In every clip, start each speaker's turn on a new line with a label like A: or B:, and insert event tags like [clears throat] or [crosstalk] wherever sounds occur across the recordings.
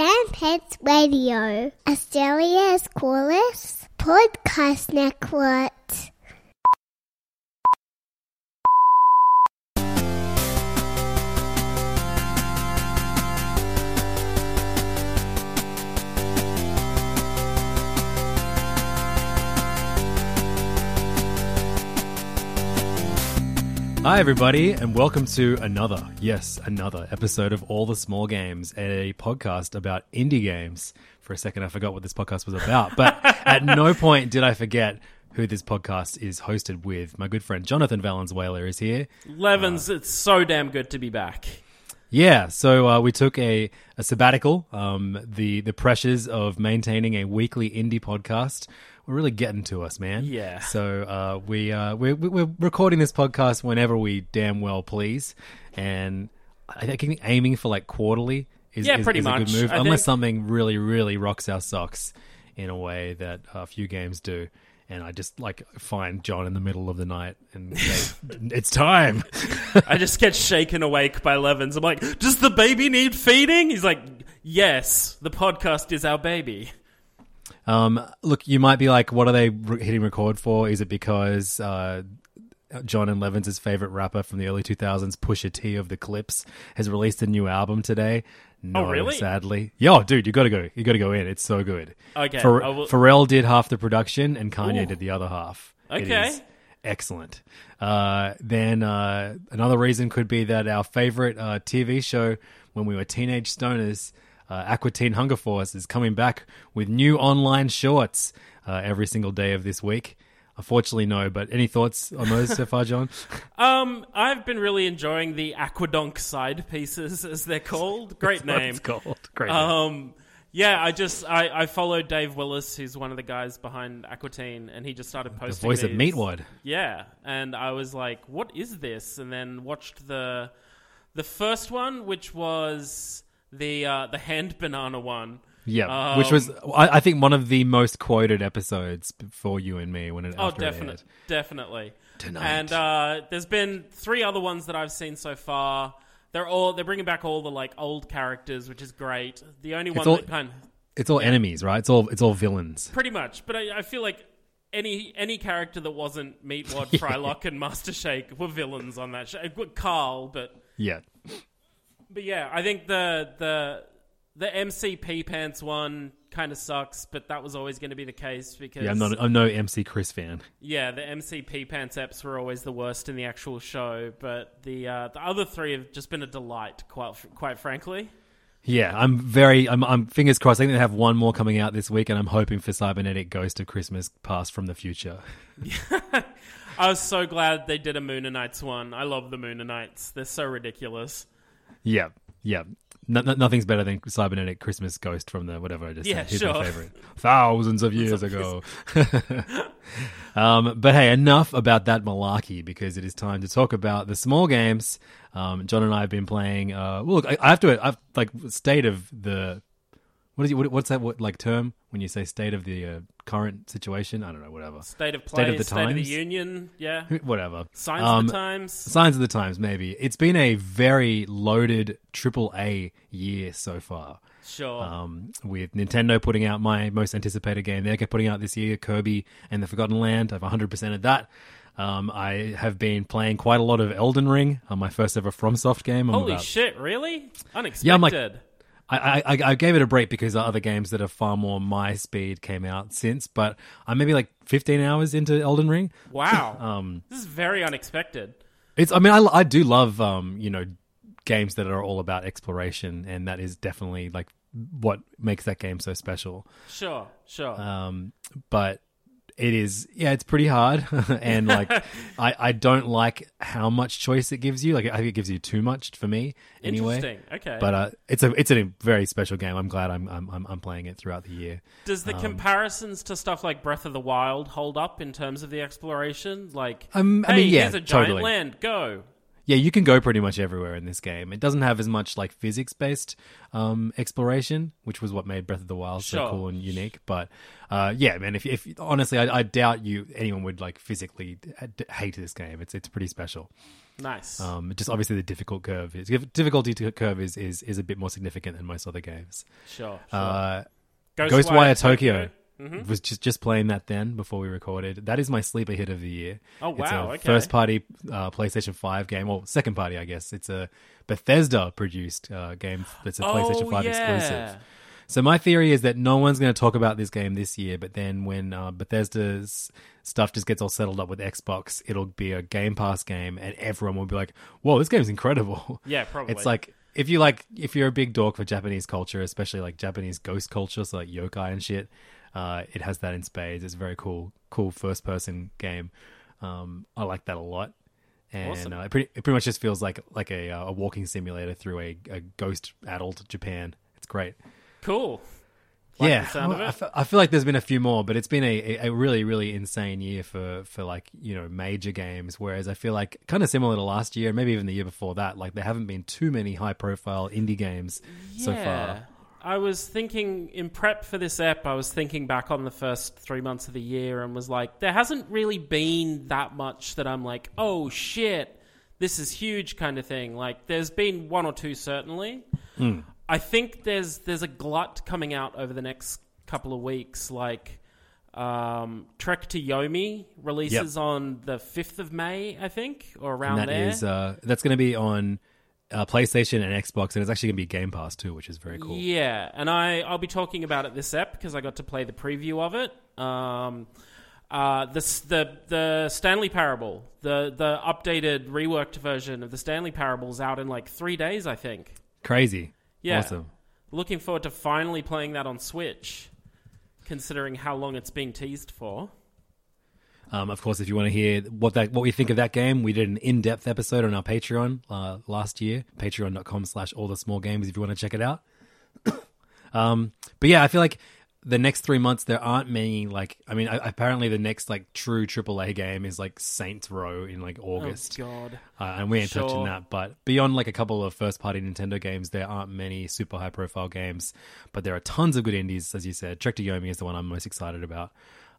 A: Sandpets Radio, Australia's coolest podcast network.
B: Hi, everybody, and welcome to another, yes, another episode of All the Small Games, a podcast about indie games. For a second, I forgot what this podcast was about, but [laughs] at no point did I forget who this podcast is hosted with. My good friend Jonathan Valenzuela is here.
C: Levins, it's so damn good to be back.
B: Yeah, so uh, we took a, a sabbatical. Um, the the pressures of maintaining a weekly indie podcast were really getting to us, man.
C: Yeah.
B: So uh, we uh, we're, we're recording this podcast whenever we damn well please, and I think aiming for like quarterly is,
C: Yeah,
B: is,
C: pretty
B: is a good move,
C: I
B: unless
C: think-
B: something really really rocks our socks in a way that a few games do. And I just like find John in the middle of the night and say, [laughs] "It's time." [laughs]
C: I just get shaken awake by Levins. I'm like, does the baby need feeding? He's like, yes, the podcast is our baby.
B: Um, look, you might be like, what are they re- hitting record for? Is it because uh, John and Levins' favorite rapper from the early 2000s, Pusha T of the Clipse, has released a new album today? No,
C: Oh, really?
B: Sadly, yo, dude, you gotta go. You gotta go in. It's so good.
C: Okay,
B: Pharrell-
C: will-
B: Pharrell did half the production, and Kanye
C: Ooh.
B: did the other half.
C: Okay.
B: excellent. Uh, then uh, another reason could be that our favorite uh, TV show when we were teenage stoners, uh, Aqua Teen Hunger Force, is coming back with new online shorts uh, every single day of this week. Unfortunately, no. But any thoughts on those so far, John? [laughs]
C: Um, I've been really enjoying the Aquadonk side pieces, as they're called. Great name.
B: it's called. Great. name.
C: Um, yeah, I just I, I followed Dave Willis, who's one of the guys behind Aqua Teen, and he just started posting the
B: voice of
C: these.
B: Meatwad.
C: Yeah, and I was like, "What is this?" And then watched the the first one, which was the uh, the hand banana one.
B: Yeah, which was
C: Um,
B: I, I think one of the most quoted episodes for you and me when it
C: Oh,
B: after it
C: definitely, definitely.
B: Tonight.
C: And uh, there's been three other ones that I've seen so far. They're all they're bringing back all the like old characters, which is great. The only one
B: all-
C: that kind of
B: It's all enemies, right? It's all it's all villains.
C: pretty much, but I, I feel like any any character that wasn't Meatwad, [laughs] Frylock, and Master Shake were villains on that show. Carl, but
B: Yeah,
C: But yeah, I think the the the MC Pee Pants one kind of sucks, but that was always going to be the case because
B: yeah. I'm not. I'm no MC Chris fan.
C: yeah, the MC Pee Pants eps were always the worst in the actual show, but the uh, the other three have just been a delight, quite quite frankly.
B: Yeah, I'm very. I'm. I'm fingers crossed. I think they have one more coming out this week, and I'm hoping for Cybernetic Ghost of Christmas Past from the Future. [laughs]
C: I was so glad they did a Mooninites one. I love the Mooninites; they're so ridiculous.
B: Yeah, yeah. No, no, nothing's better than Cybernetic Christmas Ghost from the whatever I just
C: Yeah,
B: said. He's my favorite. Thousands of years ago. [laughs] um, but hey, enough about that malarkey because it is time to talk about the small games. Um, John and I have been playing. Uh, well, look, I, I have to. I've like state of the. What is it? What, what's that? What like term when you say state of the uh, current situation? I don't know. Whatever.
C: State of play,
B: State of the
C: state of the union, yeah.
B: Whatever.
C: Signs
B: Um,
C: of the times.
B: Signs of the times, maybe. It's been a very loaded triple A year so far.
C: Sure.
B: Um, with Nintendo putting out my most anticipated game they're putting out this year, Kirby and the Forgotten Land. I've 100% of that. Um, I have been playing quite a lot of Elden Ring, uh, my first ever FromSoft game. I'm
C: Holy
B: about-
C: shit! Really? Unexpected.
B: Yeah, I'm like- I, I, I gave it a break because other games that are far more my speed came out since, but I'm maybe like 15 hours into Elden Ring.
C: wow. [laughs]
B: Um,
C: this is very unexpected.
B: It's, I mean, I, I do love, um, you know, games that are all about exploration, and that is definitely like what makes that game so special.
C: Sure, sure.
B: Um, but it is, yeah, it's pretty hard, [laughs] and like, [laughs] I, I don't like how much choice it gives you. Like, I think it gives you too much for me, anyway.
C: Interesting. Okay.
B: But uh, it's a it's a very special game. I'm glad I'm I'm I'm, playing it throughout the year.
C: Does the comparisons to stuff like Breath of the Wild hold up in terms of the exploration? Like,
B: Um, I
C: hey,
B: mean, yeah,
C: here's a giant
B: totally.
C: land, go.
B: Yeah, you can go pretty much everywhere in this game. It doesn't have as much like physics based um, exploration, which was what made Breath of the Wild
C: Sure.
B: so cool and unique. But uh, yeah, man, if, if honestly, I, I doubt you anyone would like physically hate this game. It's it's pretty special.
C: Nice.
B: Um, just obviously the difficult curve is difficulty to curve is, is is a bit more significant than most other games.
C: sure. sure.
B: Uh,
C: Ghostwire
B: Ghostwire Tokyo.
C: Mhm.
B: Was just just playing that then before we recorded. That is my sleeper hit of the year.
C: Oh, wow, okay.
B: first party uh, PlayStation Five game, well, second party, I guess. It's a Bethesda produced uh, game that's a PlayStation Five
C: yeah.
B: exclusive. So my theory is that no one's going to talk about this game this year, but then when uh, Bethesda's stuff just gets all settled up with Xbox, it'll be a Game Pass game, and everyone will be like, "Whoa, this game's incredible!"
C: Yeah, probably.
B: It's like if you like if you're a big dork for Japanese culture, especially like Japanese ghost culture, so like yokai and shit, uh, it has that in spades. It's a very cool, cool first person game. Um, I like that a lot, and
C: Awesome.
B: uh, it, pretty, it pretty much just feels like like a uh, a walking simulator through a, a ghost addled Japan. It's great.
C: cool. Like
B: yeah,
C: the sound of
B: I,
C: it?
B: fe- I feel like there's been a few more, but it's been a, a, really, really insane year for, for like, you know, major games. Whereas I feel like kind of similar to last year, maybe even the year before that, like there haven't been too many high profile indie games so far.
C: I was thinking in prep for this app, I was thinking back on the first three months of the year and was like, there hasn't really been that much that I'm like, oh shit, this is huge kind of thing. Like, there's been one or two certainly.
B: Hmm.
C: I think there's there's a glut coming out over the next couple of weeks. Like, um, Trek to Yomi releases on the fifth of May, I think, or around
B: And that
C: there.
B: is, uh, that's going to be on uh, PlayStation and Xbox, and it's actually going to be Game Pass too, which is very cool.
C: Yeah, and I I'll be talking about it this ep because I got to play the preview of it. Um, uh, the the the Stanley Parable, the the updated reworked version of the Stanley Parable is out in like three days, I think.
B: Crazy.
C: Yeah,
B: Awesome.
C: looking forward to finally playing that on Switch, considering how long it's been teased for.
B: Um, of course, if you want to hear what that what we think of that game, we did an in depth episode on our Patreon uh, last year. Patreon.com slash all the small games if you want to check it out. [coughs] um, but yeah, I feel like the next three months there aren't many like I mean I, apparently the next like true AAA game is like Saints Row in like August.
C: Oh God,
B: Uh, and we ain't touching that. But beyond like a couple of first party Nintendo games, there aren't many super high profile games. But there are tons of good indies, as you said. Trek to Yomi is the one I'm most excited about.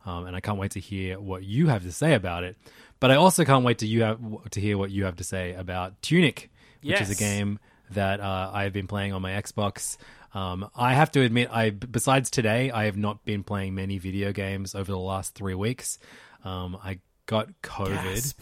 B: Um, and I can't wait to hear what you have to say about it. But I also can't wait to you have to hear what you have to say about Tunic, which is a game that uh, I've been playing on my Xbox. Um, I have to admit, I besides today, I have not been playing many video games over the last three weeks. Um, I got COVID
C: Gasp.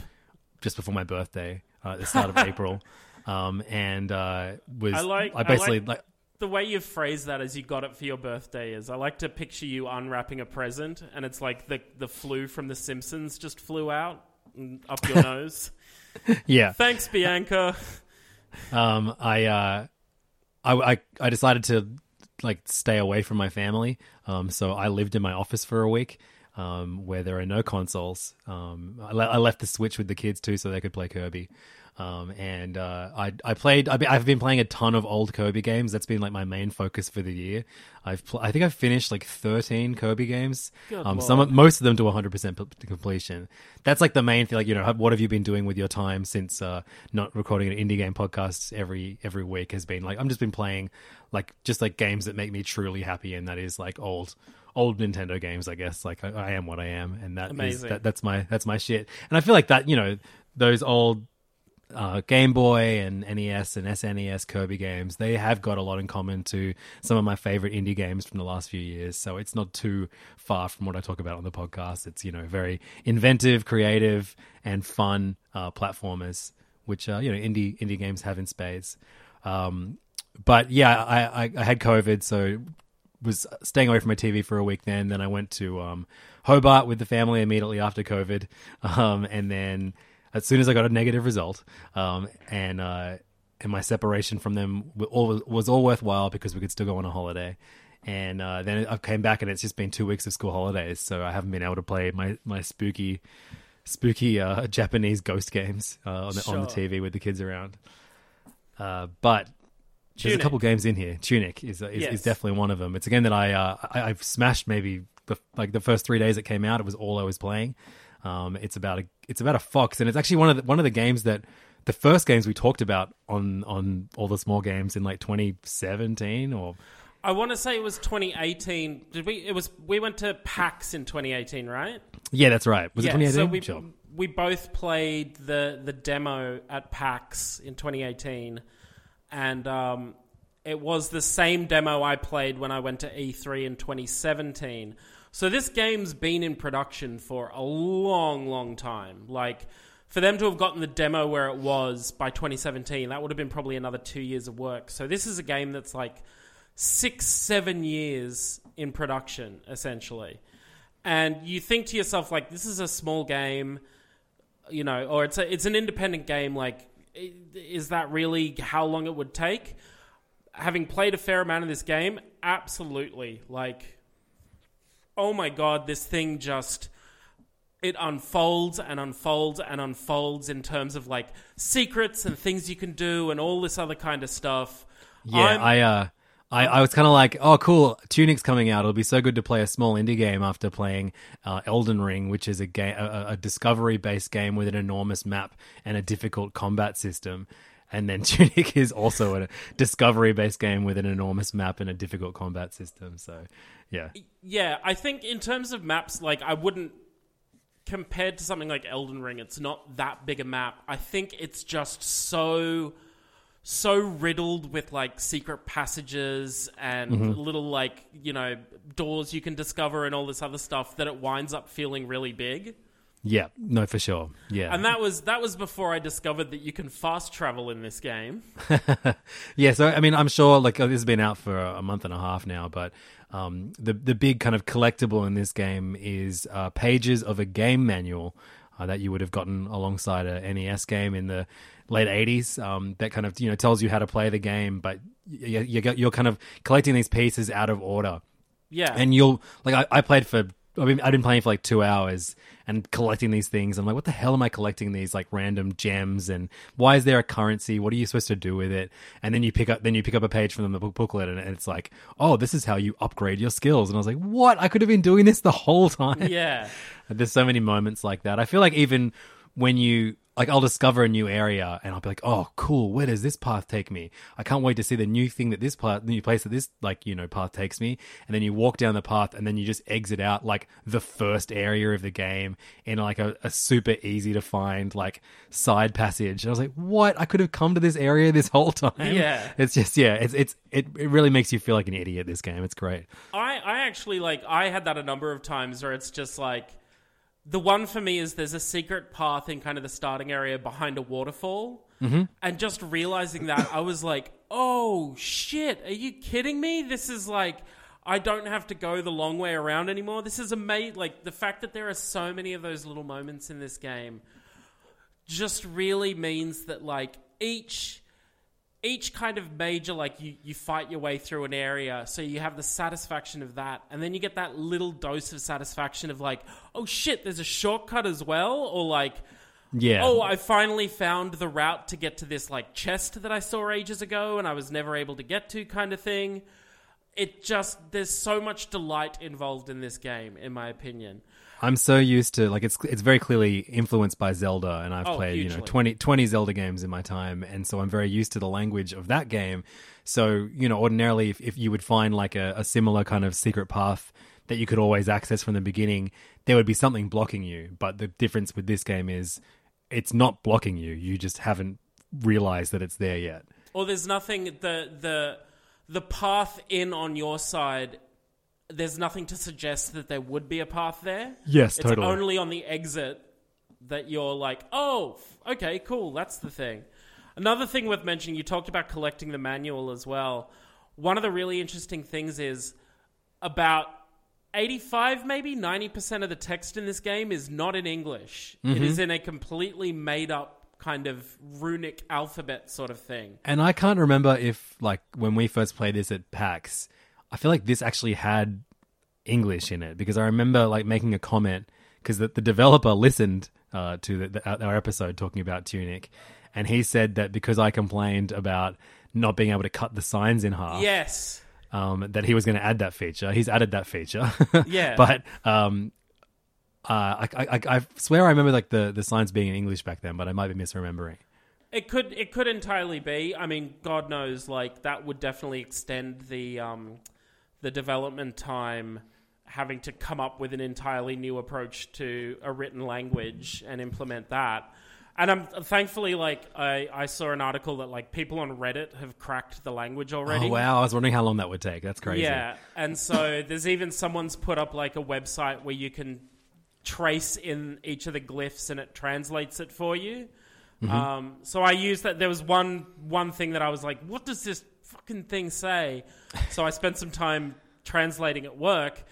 B: just before my birthday uh, at the start of [laughs] April, um, and uh, was
C: I like-
B: I
C: I
B: basically
C: like-
B: like
C: the way you phrase that as you got it for your birthday is I like to picture you unwrapping a present and it's like the the flu from The Simpsons just flew out up your [laughs] nose.
B: yeah.
C: Thanks, Bianca.
B: Um, I, uh, I I I decided to like stay away from my family. Um, so I lived in my office for a week. Um, where there are no consoles. Um, I, le- I left the Switch with the kids too, so they could play Kirby. Um, and uh, I I played. I've been, I've been playing a ton of old Kirby games. That's been like my main focus for the year. I've pl- I think I've finished like thirteen Kirby games.
C: Good
B: um, some
C: lord.
B: of- most of them to one hundred percent completion. That's like the main thing. Like you know, what have you been doing with your time since uh, not recording an indie game podcast every every week? Has been like I'm just been playing like just like games that make me truly happy, and that is like old old Nintendo games. I guess like I, I am what I am, and that is that, that's my that's my shit. And I feel like that you know those old uh, Game Boy and NES and SNES Kirby games, they have got a lot in common to some of my favorite indie games from the last few years. So it's not too far from what I talk about on the podcast. It's you know very inventive, creative, and fun uh, platformers, which uh, you know indie indie games have in spades. Um, but yeah, I, I, I had COVID, so was staying away from my TV for a week. Then then I went to um, Hobart with the family immediately after COVID, [laughs] um, and then as soon as I got a negative result, um, and uh, and my separation from them was all, was all worthwhile because we could still go on a holiday. And uh, then I came back, and it's just been two weeks of school holidays, so I haven't been able to play my my spooky spooky uh, Japanese ghost games uh, on the on the TV with the kids around. Uh, but there's a
C: Tunic.
B: couple games in here. Tunic is is,
C: Yes.
B: is definitely one of them. It's a game that I, uh, I I've smashed maybe the like the first three days it came out. It was all I was playing. Um, it's about a it's about a fox, and it's actually one of the, one of the games that the first games we talked about on on all the small games in like 2017 or
C: I want to say it was 2018. Did we? It was. We went to PAX in 2018, right?
B: yeah, that's right. Was
C: yeah.
B: it 2018?
C: So we
B: sure.
C: we both played the the demo at PAX in 2018, and um, it was the same demo I played when I went to E3 in 2017. So this game's been in production for a long, long time. Like for them to have gotten the demo where it was by 2017, that would have been probably another two years of work. So this is a game that's like six, seven years in production, essentially. And you think to yourself, like, this is a small game, you know, or it's a, it's an independent game. Like, is that really how long it would take? Having played a fair amount of this game, absolutely. Like, oh my god, this thing just it unfolds and unfolds and unfolds in terms of like secrets and things you can do and all this other kind of stuff.
B: Yeah,
C: I'm-
B: I uh I, I was kind of like, oh, cool, Tunic's coming out. It'll be so good to play a small indie game after playing uh, Elden Ring, which is a game, a, a discovery-based game with an enormous map and a difficult combat system. And then [laughs] Tunic is also a discovery-based game with an enormous map and a difficult combat system. So, yeah,
C: Yeah, I think in terms of maps, like I wouldn't compared to something like Elden Ring, it's not that big a map. I think it's just so so riddled with like secret passages and mm-hmm. little like, you know, doors you can discover and all this other stuff that it winds up feeling really big.
B: Yeah, no, for sure, yeah.
C: And that was that was before I discovered that you can fast travel in this game. [laughs]
B: Yeah, so I mean, I'm sure like oh, this has been out for a month and a half now, but um, the the big kind of collectible in this game is uh, pages of a game manual uh, that you would have gotten alongside a NES game in the late '80s. Um, that kind of you know tells you how to play the game, but you, you, you're kind of collecting these pieces out of order
C: Yeah.
B: and you'll like I, I played for I mean I've been playing for like two hours and collecting these things. I'm like, what the hell am I collecting these like random gems and why is there a currency? What are you supposed to do with it? And then you pick up then you pick up a page from the book booklet and it's like, oh, this is how you upgrade your skills. And I was like, what? I could have been doing this the whole [laughs] time.
C: yeah.
B: There's so many moments like that. I feel like even when you like I'll discover a new area and I'll be like, oh, cool. Where does this path take me? I can't wait to see the new thing that this path, new place that this like you know path takes me. And then you walk down the path and then you just exit out like the first area of the game in like a, a super easy to find like side passage. And I was like, what? I could have come to this area this whole time.
C: Yeah.
B: it's just yeah, it's it's it, it really makes you feel like an idiot. This game, it's great.
C: I, I actually like I had that a number of times where it's just like the one for me is there's a secret path in kind of the starting area behind a waterfall. Mm-hmm. And just realizing that I was like, "Oh shit, are you kidding me? This is like I don't have to go the long way around anymore. This is amazing. Like the fact that there are so many of those little moments in this game just really means that like each each kind of major like you, you fight your way through an area so you have the satisfaction of that. And then you get that little dose of satisfaction of like oh shit there's a shortcut as well? Or like
B: Yeah.
C: oh i finally found the route to get to this like chest that i saw ages ago and i was never able to get to kind of thing. It just there's so much delight involved in this game in my opinion
B: I'm so used to like it's it's very clearly influenced by Zelda, and I've
C: Oh,
B: played you know
C: hugely.
B: 20, 20 Zelda games in my time, and so I'm very used to the language of that game. So you know, ordinarily, if, if you would find like a, a similar kind of secret path that you could always access from the beginning, there would be something blocking you. But the difference with this game is it's not blocking you. You just haven't realized that it's there yet.
C: or there's nothing the the the path in on your side there's nothing to suggest that there would be a path there.
B: Yes, totally.
C: it's
B: totally.
C: only on the exit that you're like oh okay cool that's the thing. Another thing worth mentioning you talked about collecting the manual as well. One of the really interesting things is about 85 maybe 90% of the text in this game is not in english. It is mm-hmm. in a completely made up kind of runic alphabet sort of thing.
B: And I can't remember if, like, when we first played this at PAX, I feel like this actually had English in it because I remember, like, making a comment because the, the developer listened uh, to the, the, our episode talking about Tunic, and he said that because I complained about not being able to cut the signs in half,
C: yes
B: um, that he was going to add that feature. He's added that feature. [laughs]
C: Yeah.
B: but um, uh, I, I, I swear I remember like the, the signs being in English back then, but I might be misremembering.
C: It could it could entirely be. I mean, God knows, like that would definitely extend the um, the development time. Having to come up with an entirely new approach to a written language and implement that. And I'm thankfully like I, I saw an article that like people on Reddit have cracked the language already.
B: Oh wow! I was wondering how long that would take. That's crazy.
C: Yeah, and so [laughs] there's even someone's put up like a website where you can trace in each of the glyphs and it translates it for you. Um, so I used that. There was one one thing that I was like, "What does this fucking thing say?" So I spent some time translating at work,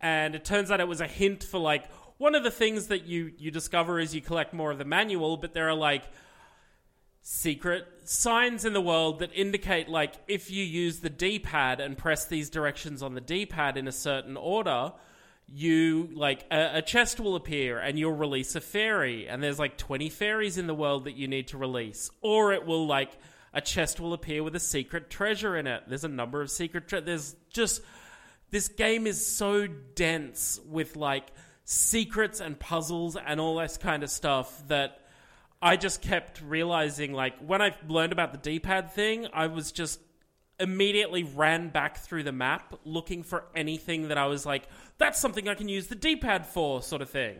C: and it turns out it was a hint for like one of the things that you you discover as you collect more of the manual. But there are like secret signs in the world that indicate like if you use the D-pad and press these directions on the D-pad in a certain order, you like a, a chest will appear and you'll release a fairy and there's like 20 fairies in the world that you need to release or it will like a chest will appear with a secret treasure in it. There's a number of secret tre- there's just this game is so dense with like secrets and puzzles and all this kind of stuff that I just kept realizing like when I learned about the D-pad thing, I was just immediately ran back through the map looking for anything that I was like that's something I can use the D-pad for sort of thing.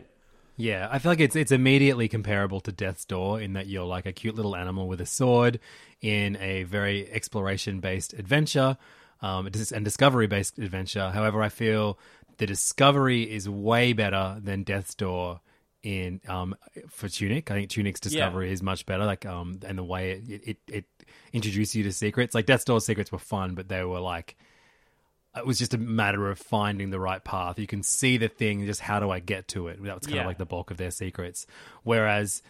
B: Yeah, I feel like it's it's immediately comparable to Death's Door in that you're like a cute little animal with a sword in a very exploration based adventure, um, and discovery based adventure. However, I feel the discovery is way better than Death's Door in um for Tunic. I think Tunic's discovery is much better. Like um and the way it it, it introduces you to secrets. Like Death's Door secrets were fun, but they were like it was just a matter of finding the right path. You can see the thing, just how do I get to it? That was kind
C: Yeah.
B: of like the bulk of their secrets. Whereas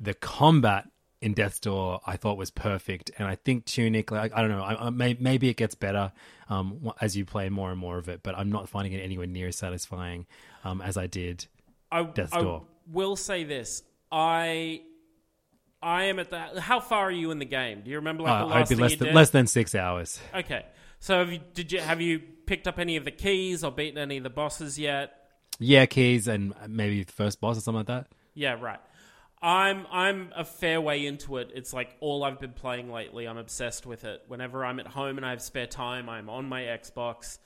B: the combat in Death's Door, I thought was perfect, and I think Tunic, like I don't know, I, I, may, maybe it gets better um, as you play more and more of it, but I'm not finding it anywhere near as satisfying um, as I did.
C: I,
B: Death's
C: I
B: Door.
C: will say this. I I am at the how far are you in the game? Do you remember like the
B: Uh,
C: last
B: I'd be
C: thing
B: less
C: you
B: than
C: did?
B: less than six hours.
C: Okay. So have you did you have you picked up any of the keys or beaten any of the bosses yet?
B: Yeah, keys and maybe the first boss or something like that.
C: Yeah, right. I'm I'm a fair way into it. It's like all I've been playing lately. I'm obsessed with it. Whenever I'm at home and I have spare time, I'm on my Xbox,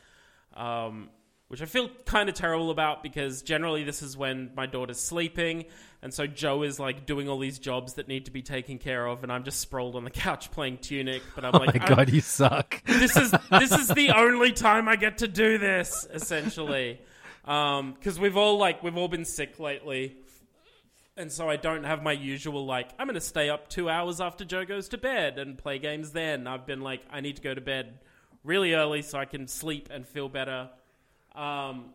C: um, which I feel kind of terrible about because generally this is when my daughter's sleeping, and so Joe is like doing all these jobs that need to be taken care of, and I'm just sprawled on the couch playing Tunic. But I'm
B: Oh
C: like,
B: my god, oh, you suck.
C: this is [laughs] this is the only time I get to do this, essentially, um, because we've all like we've all been sick lately, and so I don't have my usual like I'm going to stay up two hours after Joe goes to bed and play games. Then I've been like I need to go to bed really early so I can sleep and feel better. Um,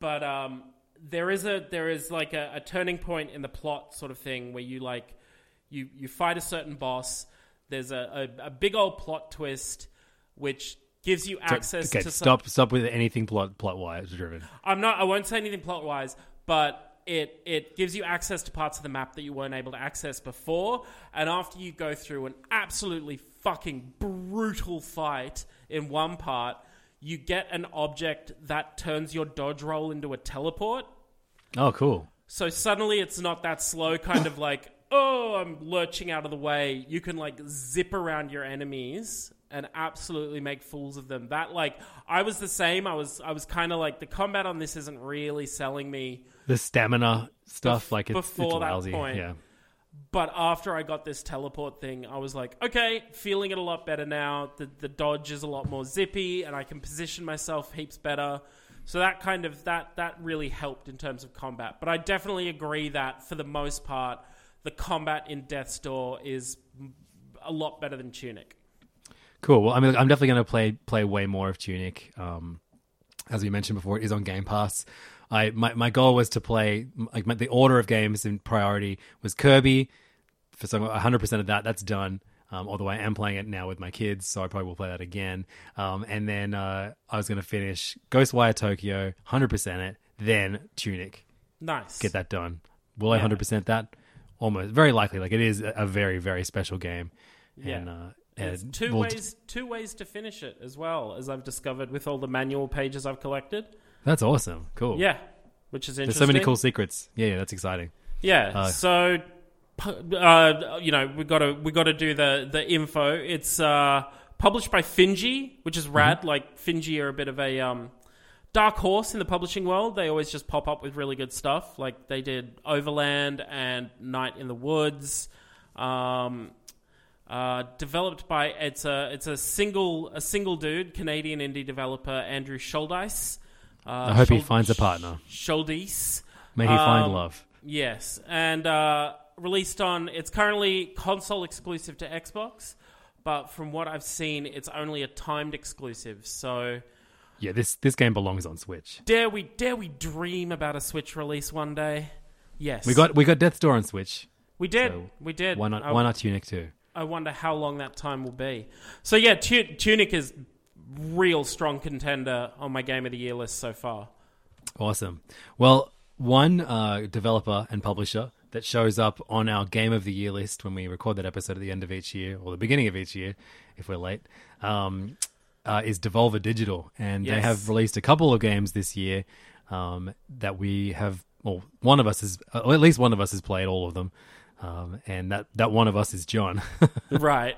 C: but um, there is a there is like a, a turning point in the plot sort of thing where you like you you fight a certain boss. There's a, a, a big old plot twist which gives you access
B: okay,
C: to some,
B: stop stop with anything plot plot wise driven.
C: I'm not. I won't say anything plot wise, but it it gives you access to parts of the map that you weren't able to access before. And after you go through an absolutely fucking brutal fight in one part, you get an object that turns your dodge roll into a teleport.
B: Oh, cool.
C: So suddenly it's not that slow, kind of like, oh, I'm lurching out of the way. You can like zip around your enemies and absolutely make fools of them. That like I was the same. I was I was kind of like the combat on this isn't really selling me.
B: The stamina stuff,
C: Bef-
B: like it's,
C: before
B: it's
C: that
B: lousy.
C: point.
B: Yeah.
C: But after I got this teleport thing, I was like, okay, feeling it a lot better now. The the dodge is a lot more zippy, and I can position myself heaps better. So that kind of that that really helped in terms of combat. But I definitely agree that for the most part, the combat in Death's Door is a lot better than Tunic.
B: Cool. Well, I mean, I'm definitely going to play play way more of Tunic. Um, as we mentioned before, it is on Game Pass. I my, my goal was to play like my, the order of games in priority was Kirby. For some, 100 percent of that that's done. Um, although I am playing it now with my kids, so I probably will play that again. Um, and then uh, I was going to finish Ghostwire Tokyo, 100 percent it, then Tunic,
C: Nice.
B: get that done. Will I 100 percent that? Almost, very likely. Like it is a a very very special game.
C: Yeah.
B: And, uh, and
C: two
B: we'll-
C: ways two ways to finish it as well, as I've discovered with all the manual pages I've collected.
B: That's awesome. Cool.
C: Yeah. Which is
B: There's so many cool secrets. Yeah, yeah, that's exciting.
C: Yeah.
B: Uh,
C: so, uh, you know, we got to we got to do the the info. It's uh, published by Finji, which is rad.
B: Mm-hmm.
C: Like Finji are a bit of a um, dark horse in the publishing world. They always just pop up with really good stuff. Like they did Overland and Night in the Woods. Um, uh, developed by it's a it's a single a single dude Canadian indie developer Andrew Shouldice. Uh,
B: I hope he finds a partner.
C: Shouldice.
B: May he find
C: Um,
B: love.
C: Yes, and uh, released on. It's currently console exclusive to Xbox, but from what I've seen, it's only a timed exclusive. So
B: Yeah, this this game belongs on Switch.
C: dare we dare we dream about a Switch release one day? Yes,
B: We got we got Death's Door on Switch.
C: we did
B: so
C: we did.
B: Why not
C: I,
B: why not Tunic too?
C: I wonder how long that time will be. So yeah, Tu- Tunic is real strong contender on my game of the year list so far.
B: Awesome. Well, one uh, developer and publisher that shows up on our Game of the Year list when we record that episode at the end of each year or the beginning of each year, if we're late, um, uh, is Devolver Digital, and they have released a couple of games this year um, that we have. Well, one of us is, or at least one of us has played all of them, um, and that that one of us is John. [laughs]
C: right.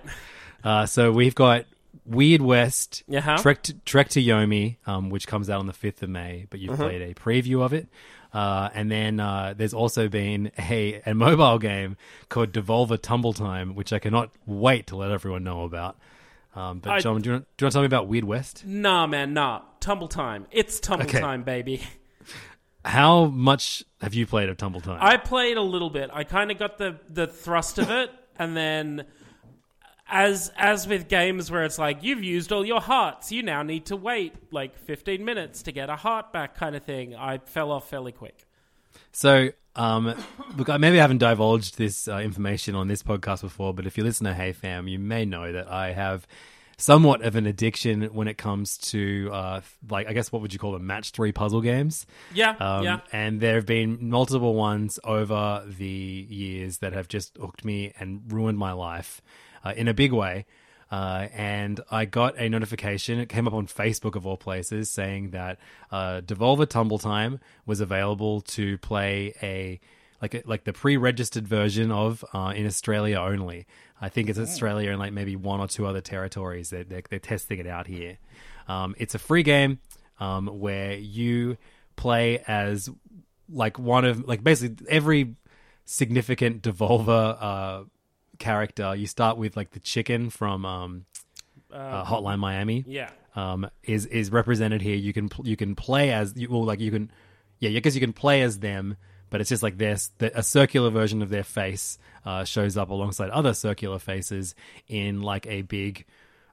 B: Uh, so we've got Weird West,
C: Uh-huh.
B: Trek to, Trek to Yomi, um, which comes out on the 5th of May, but you've
C: Uh-huh.
B: played a preview of it. Uh, and then uh, there's also been a, a mobile game called Devolver Tumble Time, which I cannot wait to let everyone know about. Um, but
C: I-
B: John, do you, want, do you want to tell me about Weird West?
C: Nah, man, nah. Tumble time. It's tumble
B: Okay.
C: time, baby.
B: How much have you played of Tumble Time?
C: I played a little bit. I kind of got the the thrust of it, and then as as with games where it's like you've used all your hearts, you now need to wait like 15 minutes to get a heart back, kind of thing. I fell off fairly quick.
B: So, um, look, I maybe I haven't divulged this uh, information on this podcast before, but if you listen to Hey Fam, you may know that I have somewhat of an addiction when it comes to, uh, like, I guess what would you call them, match three puzzle games.
C: Yeah,
B: Um,
C: yeah.
B: And there have been multiple ones over the years that have just hooked me and ruined my life uh, in a big way. Uh, and I got a notification. It came up on Facebook of all places, saying that uh, Devolver Tumble Time was available to play a like a, like the pre-registered version of uh, in Australia only. I think it's Australia and like maybe one or two other territories. They're, they're, they're testing it out here. Um, it's a free game um, where you play as like one of like basically every significant Devolver uh, character. You start with like the chicken from um, uh, Hotline Miami.
C: Yeah.
B: Um, is is represented here. You can pl- you can play as you well like you can yeah guess you can play as them, but it's just like this the, a circular version of their face uh, shows up alongside other circular faces in like a big.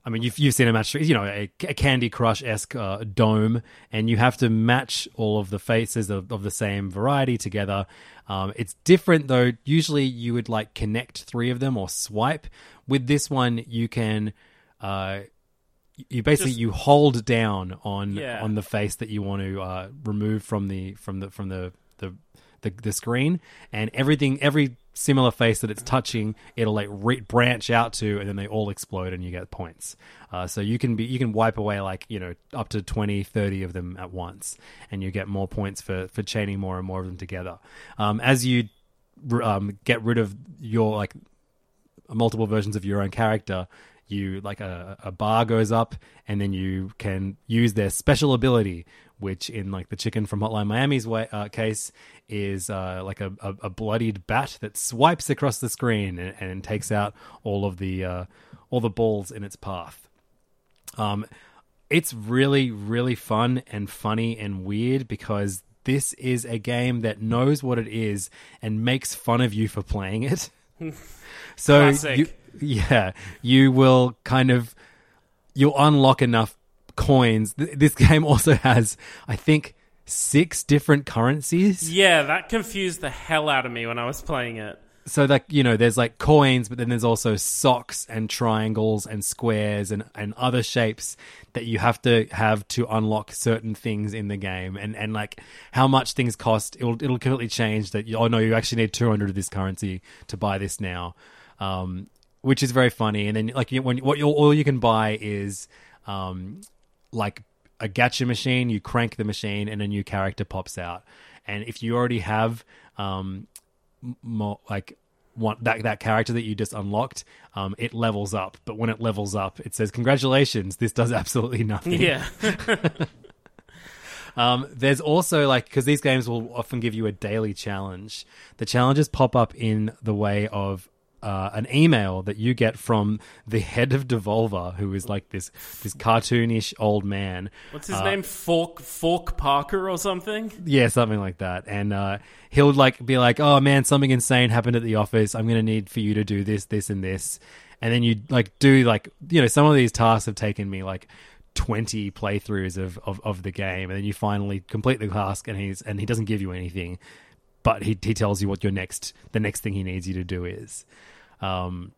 B: I mean, you've, you've seen a match, you know, a, a Candy Crush esque uh, dome, and you have to match all of the faces of, of the same variety together. Um, it's different though. Usually, you would like connect three of them or swipe. With this one, you can. Uh, you basically
C: Just-
B: you hold down on
C: Yeah.
B: on the face that you want to uh, remove from the from the from the the, the the screen, and everything every similar face that it's touching, it'll like re- branch out to, and then they all explode, and you get points. Uh, so you can be you can wipe away like you know up to 20, 30 of them at once, and you get more points for for chaining more and more of them together. Um, as you um, get rid of your like multiple versions of your own character, you like a, a bar goes up, and then you can use their special ability, which in like the chicken from Hotline Miami's way, uh, case is uh, like a, a, a bloodied bat that swipes across the screen and, and takes out all of the uh, all the balls in its path. Um, it's really really fun and funny and weird because this is a game that knows what it is and makes fun of you for playing it. [laughs] so you, [laughs] yeah, you will kind of you'll unlock enough coins. Th- This [laughs] game also has, I think, six different currencies.
C: Yeah, that confused the hell out of me when I was playing it.
B: So like you know, there's like coins, but then there's also socks and triangles and squares and, and other shapes that you have to have to unlock certain things in the game. And and like how much things cost, it'll it'll completely change. That you, oh no, you actually need 200 of this currency to buy this now, um, which is very funny. And then like you, when what all you can buy is um, like a gacha machine. You crank the machine, and a new character pops out. And if you already have um, more like one that that character that you just unlocked, um, it levels up. But when it levels up, it says congratulations. This does [laughs] absolutely nothing.
C: Yeah. [laughs] [laughs]
B: Um, there's also like because these games will often give you a daily challenge. The challenges pop up in the way of. Uh, an email that you get from the head of Devolver, who is like this this cartoonish old man.
C: What's his name? Fork Fork Parker or something?
B: Yeah, something like that. And uh, he'll like be like, "Oh man, something insane happened at the office. I'm gonna need for you to do this, this, and this." And then you like do like you know some of these tasks have taken me like twenty playthroughs of, of, of the game, and then you finally complete the task, and he's and he doesn't give you anything, but he he tells you what your next the next thing he needs you to do is. Um,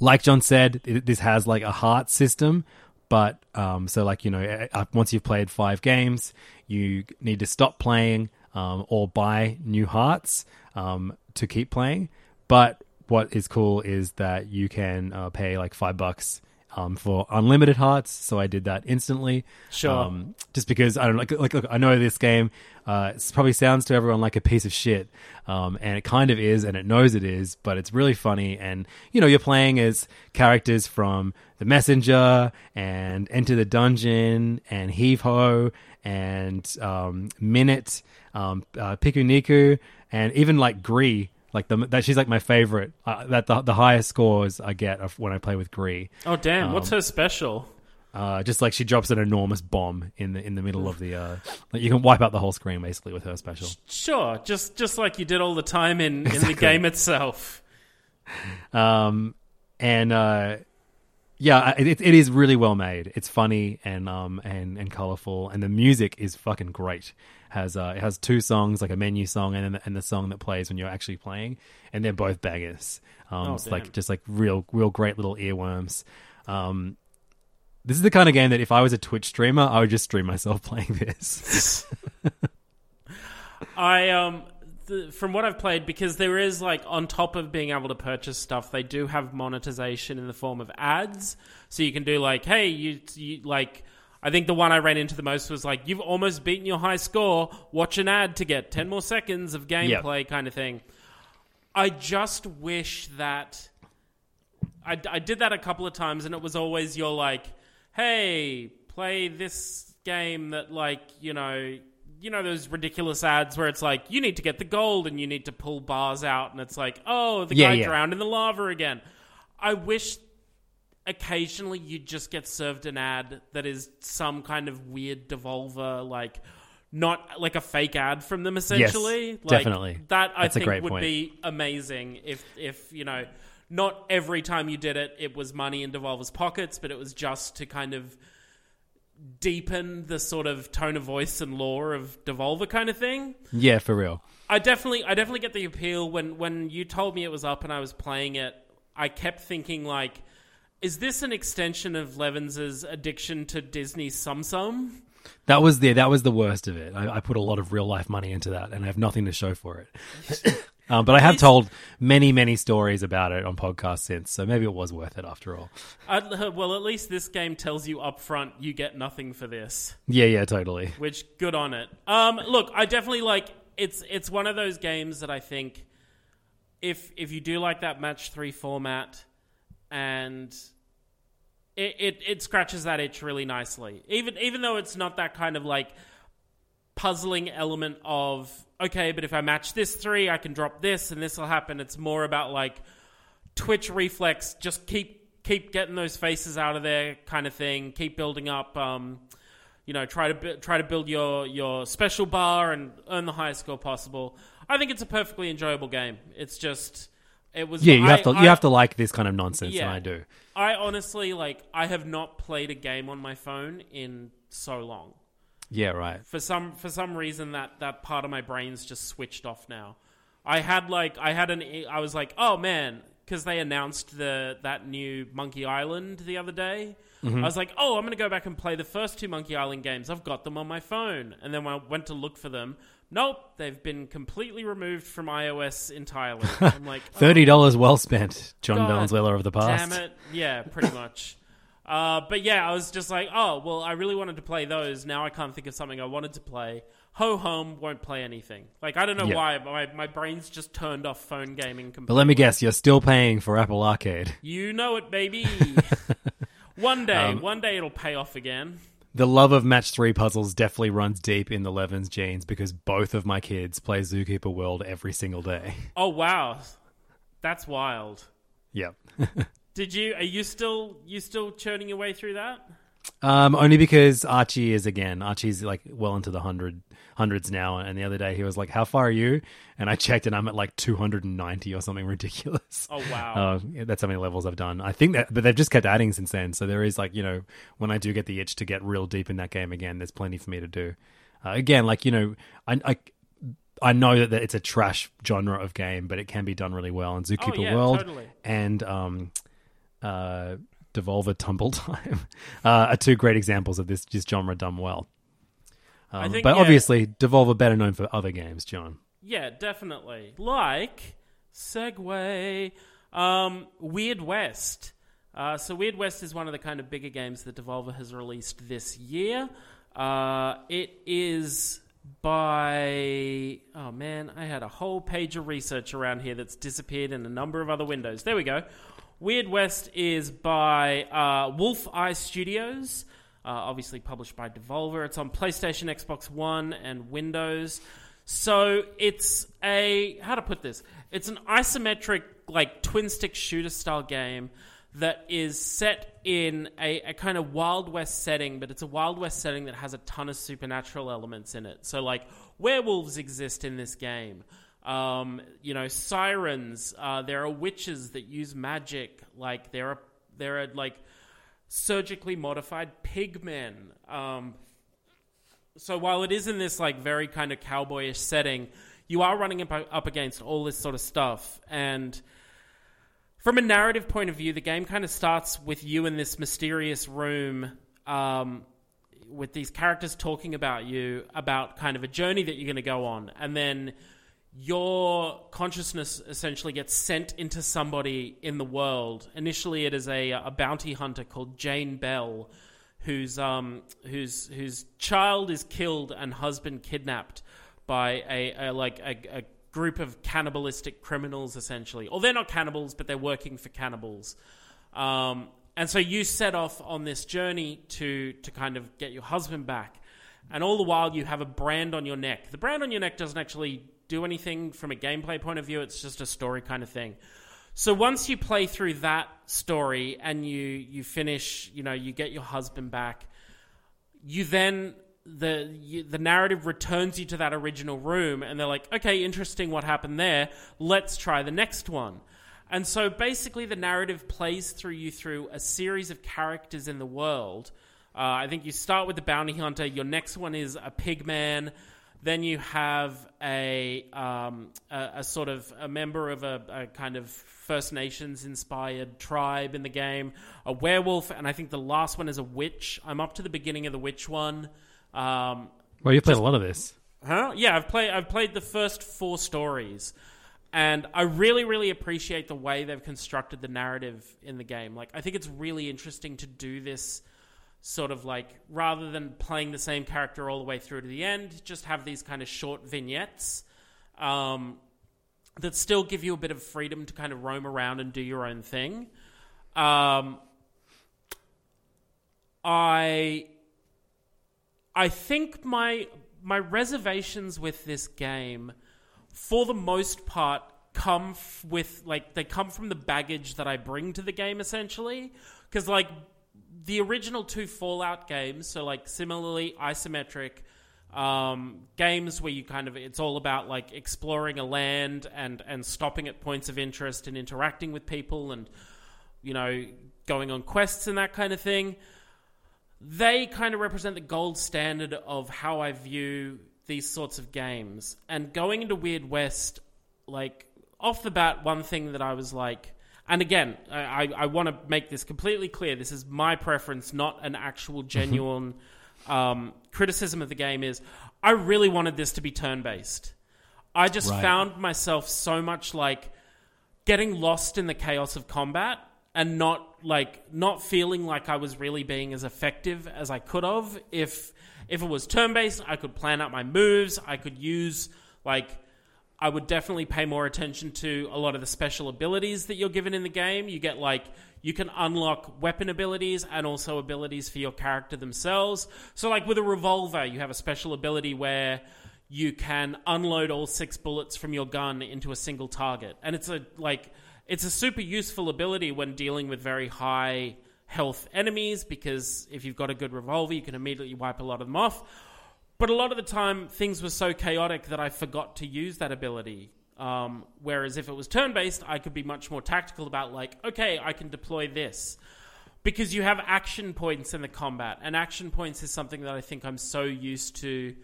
B: like John said, it, this has like a heart system, but um, so like you know, once you've played five games, you need to stop playing um, or buy new hearts um, to keep playing. But what is cool is that you can uh, pay like five bucks. Um, for unlimited hearts, so I did that instantly.
C: Sure.
B: Um, just because I don't like, like, look, I know this game. Uh, it probably sounds to everyone like a piece of shit, um, and it kind of is, and it knows it is. But it's really funny, and you know, you're playing as characters from The Messenger and Enter the Gungeon and Heave Ho and um, Minit, um, uh, Pikuniku, and even like Gris. Like the, that, she's like my favorite. Uh, that the, the highest scores I get of when I play with Gris.
C: Oh damn!
B: Um,
C: What's her special?
B: Uh, just like she drops an enormous bomb in the in the middle of the. Uh, like you can wipe out the whole screen basically with her special.
C: Sure, just just like you did all the time in, in the game itself.
B: Um, and uh, yeah, it, it is really well made. It's funny and um and and colorful, and the music is fucking great. Has uh, it has two songs, like a menu song and then and the song that plays when you're actually playing, and they're both bangers. Um,
C: Oh,
B: it's like just like real real great little earworms. Um, this is the kind of game that if I was a Twitch streamer, I would just stream myself [laughs] playing this. [laughs]
C: I um the, from what I've played because there is like on top of being able to purchase stuff, they do have monetization in the form of ads. So you can do like, hey, you, you like. I think the one I ran into the most was like, you've almost beaten your high score. Watch an ad to get ten more seconds of gameplay, kind of thing. I just wish that I, I did that a couple of times, and it was always you're like, hey, play this game that like you know, you know those ridiculous ads where it's like you need to get the gold and you need to pull bars out, and it's like, oh, the
B: Yeah,
C: guy
B: yeah.
C: drowned in the lava again. I wish occasionally you just get served an ad that is some kind of weird devolver like not like a fake ad from them essentially like,
B: definitely.
C: that i
B: That's
C: think would
B: point.
C: be amazing if if you know not every time you did it it was money in devolver's pockets but it was just to kind of deepen the sort of tone of voice and lore of devolver kind of thing
B: yeah, for real.
C: I definitely, I definitely get the appeal. When when you told me it was up and I was playing it, I kept thinking like, is this an extension of Levins's addiction to Disney Tsum Tsum?
B: That was the that was the worst of it. I, I put a lot of real life money into that, and I have nothing to show for it. [coughs] um, but I have told many many stories about it on podcasts since, so maybe it was worth it after all.
C: I, well, at least this game tells you up front you get nothing for this,
B: Yeah, yeah, totally.
C: which good on it. Um, look, I definitely like it's it's one of those games that I think if if you do like that match three format and it, it it scratches that itch really nicely. Even even though it's not that kind of like puzzling element of okay, but if I match this three, I can drop this and this will happen. It's more about like twitch reflex. Just keep keep getting those faces out of there, kind of thing. Keep building up. Um, you know, try to try to build your your special bar and earn the highest score possible. I think it's a perfectly enjoyable game. It's just it was
B: Yeah, you have to
C: I-
B: you have to like this kind of nonsense,
C: Yeah.
B: and I do.
C: I honestly like I have not played a game on my phone in so long.
B: Yeah, right.
C: For some for some reason that that part of my brain's just switched off now. I had like I had an I was like, "Oh man, cuz they announced the that new Monkey Island the other day." Mm-hmm. I was like, "Oh, I'm going to go back and play the first two Monkey Island games. I've got them on my phone." And then when I went to look for them, nope, they've been completely removed from iOS entirely. [laughs] I'm like, "Oh,
B: Thirty dollars well spent, John
C: God
B: Valenzuela of the past.
C: Damn it. Yeah, pretty much. Uh, but yeah, I was just like, oh, well, I really wanted to play those. Now I can't think of something I wanted to play. Ho home won't play anything. Like, I don't know
B: Yeah.
C: why, but my, my brain's just turned off phone gaming completely.
B: But let me guess, you're still paying for Apple Arcade.
C: You know it, baby. [laughs] one day,
B: Um,
C: one day it'll pay off again.
B: The love of match three puzzles definitely runs deep in the Levins genes because both of my kids play Zookeeper World every single day. [laughs]
C: Oh, wow. That's wild.
B: Yep. [laughs]
C: Did you, are you still, you still churning your way through that?
B: Um, only because Archie is again. Archie's like well into the hundred hundreds now, and the other day he was like, "How far are you?" And I checked, and I'm at like 290 or something [laughs] ridiculous.
C: Oh, wow.
B: Uh, that's how many levels I've done. I think that, but they've just kept adding since then. So there is like you know, when I do get the itch to get real deep in that game again, there's plenty for me to do. Uh, again, like you know, I. I I know that- that it's a trash genre of game, but it can be done really well. And Zookeeper
C: Oh, yeah,
B: World
C: totally.
B: and um, uh, Devolver Tumble [laughs] Time uh, are two great examples of this just genre done well. Um,
C: think,
B: but
C: yeah.
B: obviously, Devolver better known for other games, John.
C: Yeah, definitely. Like Segway, um, Weird West. Uh, so Weird West is one of the kind of bigger games that Devolver has released this year. Uh, it is by oh man, I had a whole page of research around here that's disappeared in a number of other windows. There we go. Weird West is by uh, WolfEye Studios, uh, obviously published by Devolver. It's on PlayStation, Xbox One, and Windows. So it's a how to put this? It's an isometric like twin stick shooter style game that is set in a, a kind of Wild West setting, but it's a Wild West setting that has a ton of supernatural elements in it. So like werewolves exist in this game. Um, you know, sirens. Uh, there are witches that use magic. Like there are there are like surgically modified pigmen. Um, so while it is in this like very kind of cowboyish setting, you are running up, up against all this sort of stuff. And from a narrative point of view, the game kind of starts with you in this mysterious room. Um, with these characters talking about you, about kind of a journey that you're going to go on, and then your consciousness essentially gets sent into somebody in the world. Initially, it is a, a bounty hunter called Jane Bell, whose um, whose whose child is killed and husband kidnapped by a, a like a, a group of cannibalistic criminals, essentially. Or they're not cannibals, but they're working for cannibals. Um, and so you set off on this journey to to kind of get your husband back. And all the while, you have a brand on your neck. The brand on your neck doesn't actually do anything from a gameplay point of view. It's just a story kind of thing. So once you play through that story and you you finish, you know, you get your husband back, you then the you, the narrative returns you to that original room, and they're like, okay, interesting, what happened there? Let's try the next one. And so basically, the narrative plays through you through a series of characters in the world. Uh, I think you start with the bounty hunter. Your next one is a pigman. Then you have a, um, a, a sort of a member of a, a kind of First Nations inspired tribe in the game, a werewolf, and I think the last one is a witch. I'm up to the beginning of the witch one. Um,
B: Well, you've played a lot of this.
C: Huh? Yeah, I've played. I've played the first four stories, and I really, really appreciate the way they've constructed the narrative in the game. Like, I think it's really interesting to do this sort of like rather than playing the same character all the way through to the end, just have these kind of short vignettes um, that still give you a bit of freedom to kind of roam around and do your own thing. Um, I I think my my reservations with this game, for the most part, come f- with like they come from the baggage that I bring to the game essentially. Because like the original two Fallout games, so like similarly isometric um, games where you kind of it's all about like exploring a land and and stopping at points of interest and interacting with people and you know going on quests and that kind of thing they kind of represent the gold standard of how I view these sorts of games. And going into Weird West, like off the bat, one thing that I was like, and again, I, I want to make this completely clear. This is my preference, not an actual genuine um, criticism of the game. Is I really wanted this to be turn based. I just
B: Right.
C: found myself so much like getting lost in the chaos of combat and not like not feeling like I was really being as effective as I could have if if it was turn based I could plan out my moves I could use like I would definitely pay more attention to a lot of the special abilities that you're given in the game. You get like you can unlock weapon abilities and also abilities for your character themselves. So like with a revolver you have a special ability where you can unload all six bullets from your gun into a single target. And it's a like it's a super useful ability when dealing with very high health enemies because if you've got a good revolver you can immediately wipe a lot of them off but a lot of the time things were so chaotic that i forgot to use that ability um, whereas if it was turn-based i could be much more tactical about like okay i can deploy this because you have action points in the combat and action points is something that i think i'm so used to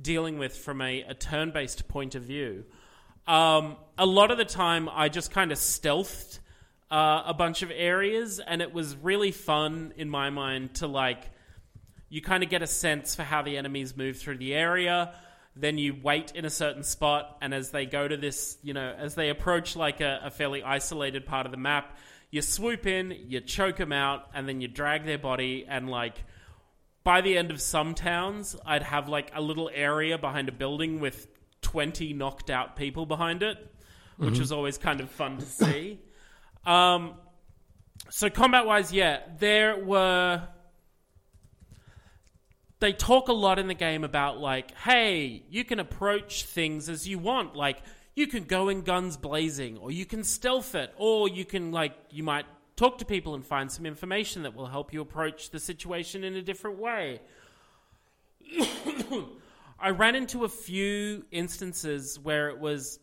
C: dealing with from a, a turn based point of view. Um, a lot of the time, I just kind of stealthed uh, a bunch of areas, and it was really fun in my mind to like. You kind of get a sense for how the enemies move through the area. Then you wait in a certain spot, and as they go to this, you know, as they approach like a, a fairly isolated part of the map, you swoop in, you choke them out, and then you drag their body, and like by the end of some towns, I'd have like a little area behind a building with 20 knocked out people behind it, which was always kind of fun to see. Um, so, combat wise, yeah, there were. They talk a lot in the game about, like, hey, you can approach things as you want. Like, you can go in guns blazing, or you can stealth it, or you can, like, you might talk to people and find some information that will help you approach the situation in a different way. [coughs] I ran into a few instances where it was.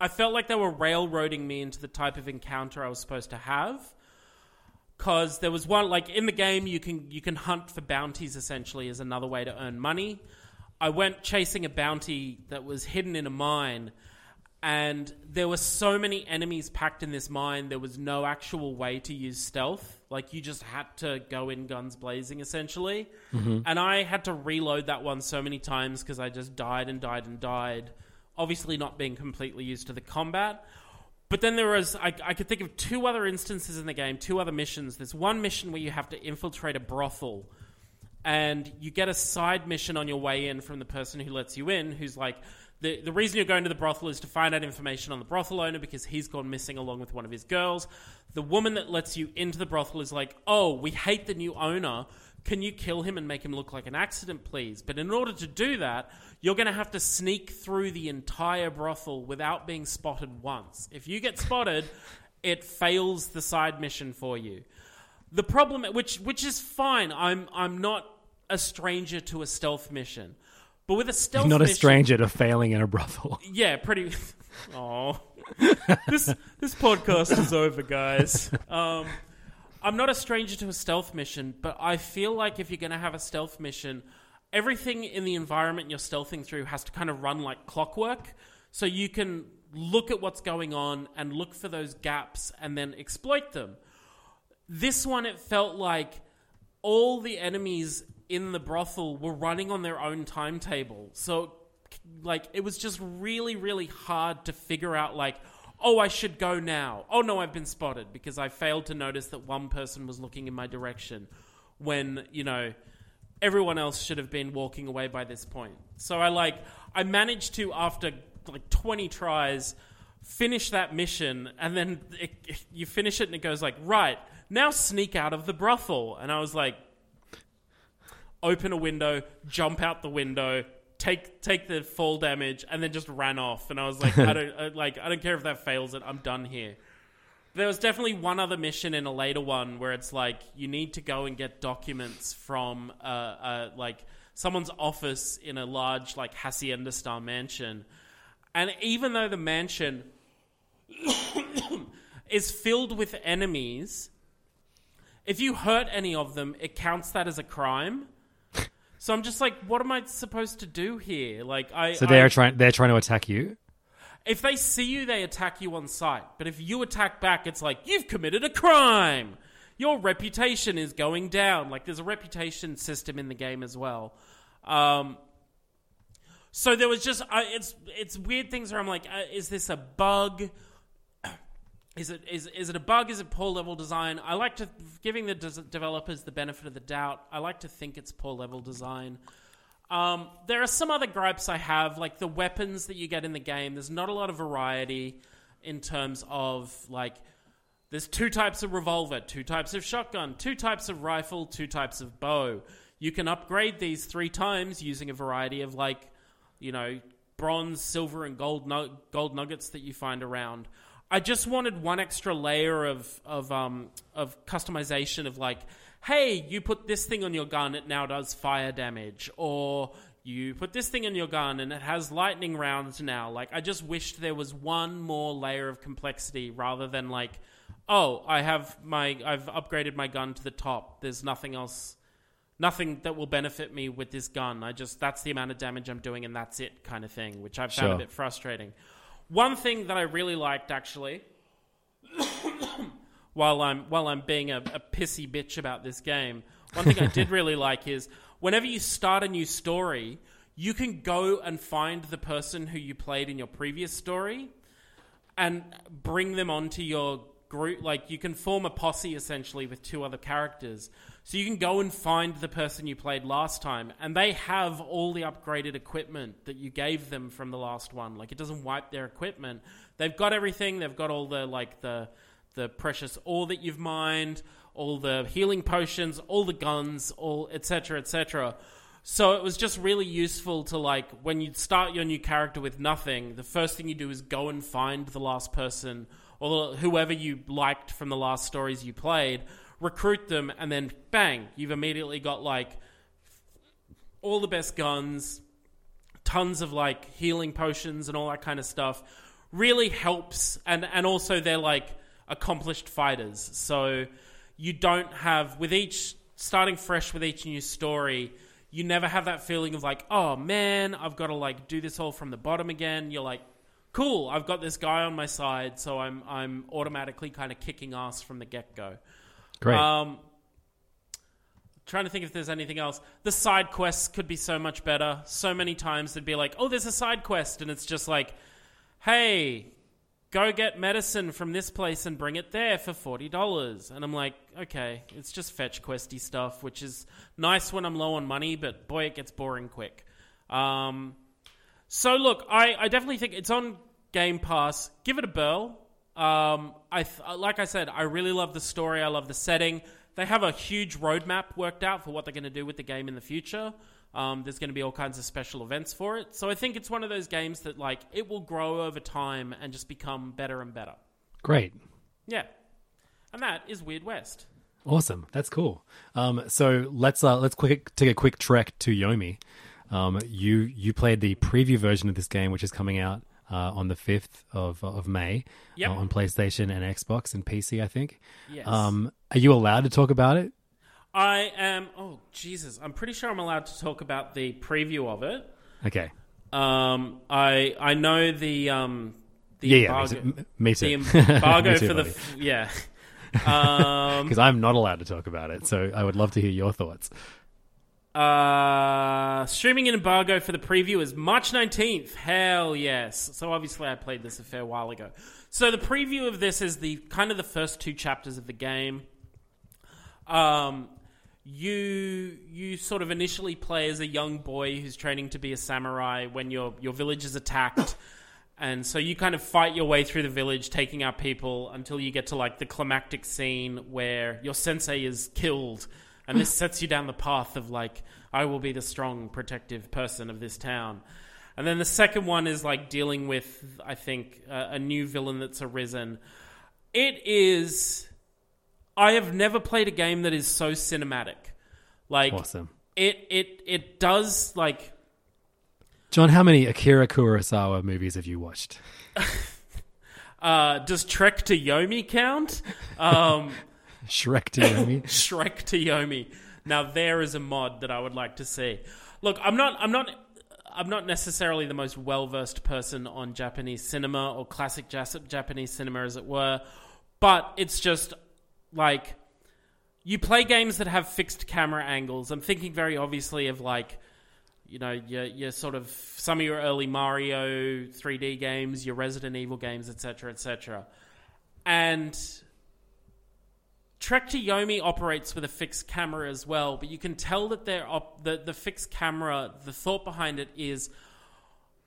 C: I felt like they were railroading me into the type of encounter I was supposed to have. Because there was one like in the game, you can you can hunt for bounties. Essentially, as another way to earn money. I went chasing a bounty that was hidden in a mine, and there were so many enemies packed in this mine. There was no actual way to use stealth. Like you just had to go in guns blazing, essentially. Mm-hmm. And I had to reload that one so many times because I just died and died and died. Obviously, not being completely used to the combat. But then there was, I, I could think of two other instances in the game, two other missions. There's one mission where you have to infiltrate a brothel, and you get a side mission on your way in from the person who lets you in, who's like, the, the reason you're going to the brothel is to find out information on the brothel owner because he's gone missing along with one of his girls. The woman that lets you into the brothel is like, oh, we hate the new owner. Can you kill him and make him look like an accident, please? But in order to do that, you're going to have to sneak through the entire brothel without being spotted once. If you get spotted, [laughs] it fails the side mission for you. The problem, which which is fine, I'm I'm not a stranger to a stealth mission, but with a stealth
B: Not a stranger to failing in a brothel. [laughs]
C: yeah, pretty. [laughs] Oh, this this podcast is over, guys. Um, I'm not a stranger to a stealth mission, but I feel like if you're going to have a stealth mission, everything in the environment you're stealthing through has to kind of run like clockwork, so you can look at what's going on and look for those gaps and then exploit them. This one, it felt like all the enemies in the brothel were running on their own timetable. So, like, it was just really, really hard to figure out, like, oh, I should go now. Oh, no, I've been spotted because I failed to notice that one person was looking in my direction when, you know, everyone else should have been walking away by this point. So I, like, I managed to, after like 20 tries, finish that mission, and then it, you finish it and it goes, like, right, now sneak out of the brothel. And I was like, open a window, jump out the window, take take the fall damage, and then just ran off. And I was like, [laughs] I don't uh, like I don't care if that fails it. I'm done here. There was definitely one other mission in a later one where it's like you need to go and get documents from uh, uh, like someone's office in a large like hacienda style mansion, and even though the mansion [coughs] is filled with enemies, if you hurt any of them, it counts that as a crime. So I'm just like, what am I supposed to do here? Like, I
B: So they're
C: I-
B: trying they're trying to attack you.
C: if they see you, they attack you on sight. But if you attack back, it's like, you've committed a crime. Your reputation is going down. Like, there's a reputation system in the game as well. Um, so there was just, uh, it's, it's weird things where I'm like, uh, is this a bug? Is it is is it a bug? Is it poor level design? I like to giving the developers the benefit of the doubt. I like to think it's poor level design. Um, there are some other gripes I have, like the weapons that you get in the game. There's not a lot of variety in terms of like. There's two types of revolver, two types of shotgun, two types of rifle, two types of bow. You can upgrade these three times using a variety of like, you know, bronze, silver, and gold gold nuggets that you find around. I just wanted one extra layer of of um of customization of like, hey, you put this thing on your gun, it now does fire damage, or you put this thing in your gun and it has lightning rounds now. Like, I just wished there was one more layer of complexity rather than like, oh, I have my I've upgraded my gun to the top. There's nothing else nothing that will benefit me with this gun. I just that's the amount of damage I'm doing and that's it kind of thing, which I've found a bit frustrating. One thing that I really liked actually [coughs] while I'm while I'm being a, a pissy bitch about this game, one thing I did [laughs] really like is whenever you start a new story, you can go and find the person who you played in your previous story and bring them onto your group. Like you can form a posse essentially with two other characters. So you can go and find the person you played last time, and they have all the upgraded equipment that you gave them from the last one. Like it doesn't wipe their equipment. They've got everything. They've got all the like the the precious ore that you've mined, all the healing potions, all the guns, all etc. etc. So it was just really useful to like when you start your new character with nothing, the first thing you do is go and find the last person or whoever you liked from the last stories you played, recruit them, and then bang, you've immediately got like all the best guns, tons of like healing potions and all that kind of stuff. Really helps, and and also they're like accomplished fighters, so you don't have with each starting fresh with each new story. You never have that feeling of like, oh man, I've got to like do this all from the bottom again. You're like, cool, I've got this guy on my side, so I'm I'm automatically kind of kicking ass from the get go.
B: Great.
C: Um, trying to think if there's anything else. The side quests could be so much better. So many times they'd be like, "Oh, there's a side quest," and it's just like, "Hey, go get medicine from this place and bring it there for forty dollars." And I'm like, "Okay, it's just fetch questy stuff, which is nice when I'm low on money, but boy, it gets boring quick." Um, so look, I, I definitely think it's on Game Pass. Give it a burl. Um, I th- like I said, I really love the story. I love the setting. They have a huge roadmap worked out for what they're going to do with the game in the future. Um, there's going to be all kinds of special events for it. So I think it's one of those games that like it will grow over time and just become better and better.
B: Great.
C: Yeah, and that is Weird West.
B: Awesome. That's cool. Um, so let's uh, let's quick take a quick trek to Yomi. Um, you you played the preview version of this game, which is coming out uh, on the fifth of of May
C: Yep.
B: uh, on PlayStation and Xbox and PC. I think.
C: Yes.
B: Um, are you allowed to talk about it?
C: I am. Oh Jesus! I'm pretty sure I'm allowed to talk about the preview of it.
B: Okay.
C: Um, I I know the um the
B: Yeah, yeah.
C: embargo,
B: Me too. [laughs] Me
C: the embargo [laughs]
B: too,
C: for the f- yeah. [laughs] Um,
B: because I'm not allowed to talk about it. So I would love to hear your thoughts.
C: Uh, streaming an embargo for the preview is March 19th. Hell yes. So obviously I played this a fair while ago. So the preview of this is the kind of the first two chapters of the game. Um, you you sort of initially play as a young boy who's training to be a samurai when your your village is attacked. [coughs] And so you kind of fight your way through the village, taking out people until you get to like the climactic scene where your sensei is killed and this sets you down the path of like I will be the strong, protective person of this town. And then the second one is like dealing with, I think, uh, a new villain that's arisen. It is. I have never played a game that is so cinematic. Like
B: Awesome.
C: it, it, it does like
B: John, how many Akira Kurosawa movies have you watched? [laughs]
C: Uh, does Trek to Yomi count? Um, [laughs]
B: Shrek to Yomi. [laughs]
C: Shrek to Yomi. Now there is a mod that I would like to see. Look, I'm not. I'm not. I'm not necessarily the most well versed person on Japanese cinema or classic Japanese cinema, as it were, but it's just like you play games that have fixed camera angles. I'm thinking very obviously of like you know, your, your sort of some of your early Mario 3D games, your Resident Evil games, etc., etc. And Trek to Yomi operates with a fixed camera as well, but you can tell that they're op- the the fixed camera. The thought behind it is,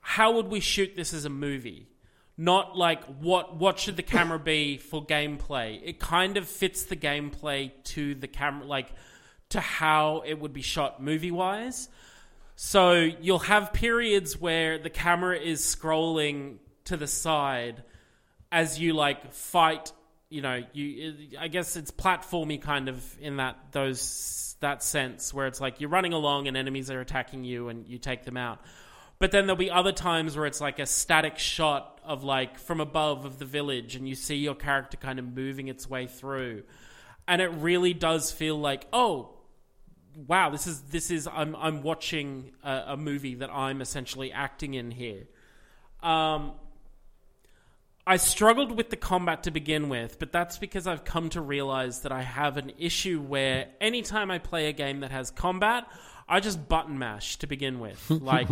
C: how would we shoot this as a movie? Not like what what should the camera be for gameplay? It kind of fits the gameplay to the camera, like to how it would be shot movie wise. So you'll have periods where the camera is scrolling to the side as you like fight. You know, you I guess it's platformy kind of in that those that sense where it's like you're running along and enemies are attacking you and you take them out. But then there'll be other times where it's like a static shot of like from above of the village and you see your character kind of moving its way through. And it really does feel like, oh, wow, this is this is I'm I'm watching a, a movie that I'm essentially acting in here. Um, I struggled with the combat to begin with, but that's because I've come to realize that I have an issue where anytime I play a game that has combat, I just button mash to begin with. [laughs] Like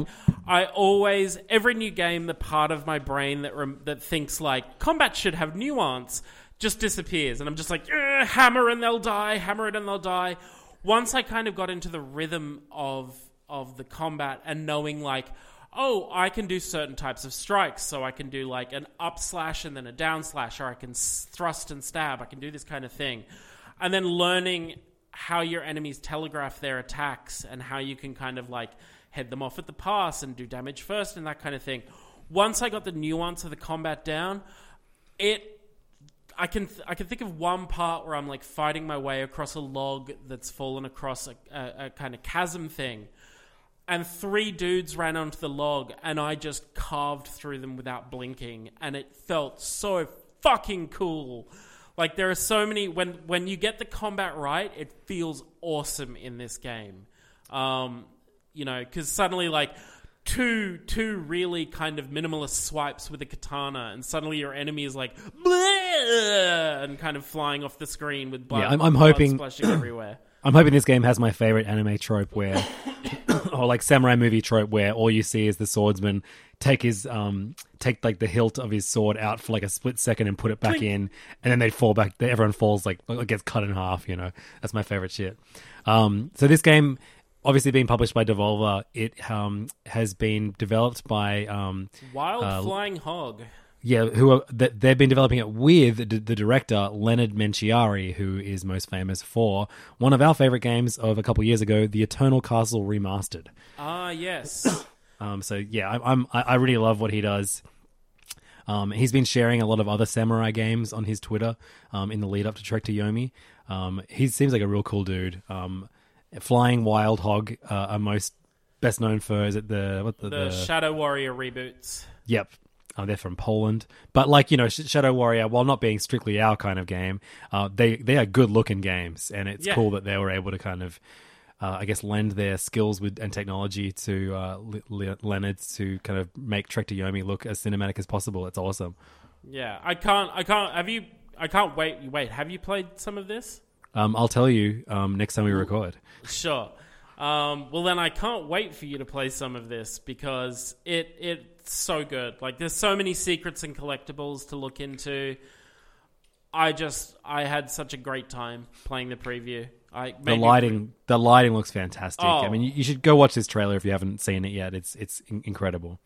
C: I always every new game, the part of my brain that rem- that thinks like combat should have nuance just disappears, and I'm just like "Eh, hammer and they'll die, hammer it and they'll die. Once I kind of got into the rhythm of of the combat and knowing like oh, I can do certain types of strikes. So I can do like an up slash and then a down slash, or I can thrust and stab. I can do this kind of thing. And then learning how your enemies telegraph their attacks and how you can kind of like head them off at the pass and do damage first and that kind of thing. Once I got the nuance of the combat down, it I can th- I can think of one part where I'm like fighting my way across a log that's fallen across a, a, a kind of chasm thing, and three dudes ran onto the log, and I just carved through them without blinking, and it felt so fucking cool. Like there are so many when when you get the combat right, it feels awesome in this game. Um, you know, because suddenly like two two really kind of minimalist swipes with a katana, and suddenly your enemy is like and kind of flying off the screen with blood.
B: Yeah, I'm- I'm
C: blood
B: hoping-
C: splashing everywhere. [clears throat]
B: I'm hoping this game has my favorite anime trope where, [laughs] or like samurai movie trope where all you see is the swordsman take his um take like the hilt of his sword out for like a split second and put it back in, and then they fall back. Everyone falls like like gets cut in half. You know, that's my favorite shit. Um, so this game. Obviously, being published by Devolver, it um, has been developed by um,
C: Wild
B: Uh,
C: flying hog.
B: Yeah, who are th- they've been developing it with the, director Leonard Menchiari, who is most famous for one of our favorite games of a couple years ago, The Eternal Castle Remastered.
C: Ah, yes. [coughs]
B: Um, so yeah, I, I'm I, I really love what he does. Um, he's been sharing a lot of other samurai games on his Twitter um, in the lead up to Trek to Yomi. Um, he seems like a real cool dude. Um, Flying Wild Hog uh, are most best known for is it the what the,
C: the
B: the
C: Shadow Warrior reboots.
B: Yep. Uh, they're from Poland, but like you know, Sh- Shadow Warrior, while not being strictly our kind of game, uh, they they are good looking games, and it's
C: Yeah.
B: cool that they were able to kind of, uh, I guess, lend their skills with and technology to uh, Le- Le- Leonard to kind of make Trek to Yomi look as cinematic as possible. It's awesome.
C: Yeah, I can't. I can't. Have you? I can't wait. Wait, have you played some of this?
B: Um, I'll tell you um, next time we record.
C: Sure. Um, well, then I can't wait for you to play some of this because it it's so good. Like, there's so many secrets and collectibles to look into. I just I had such a great time playing the preview. I
B: The lighting, the lighting looks fantastic. I
C: Oh.
B: mean, you, you should go watch this trailer if you haven't seen it yet. It's it's in- incredible.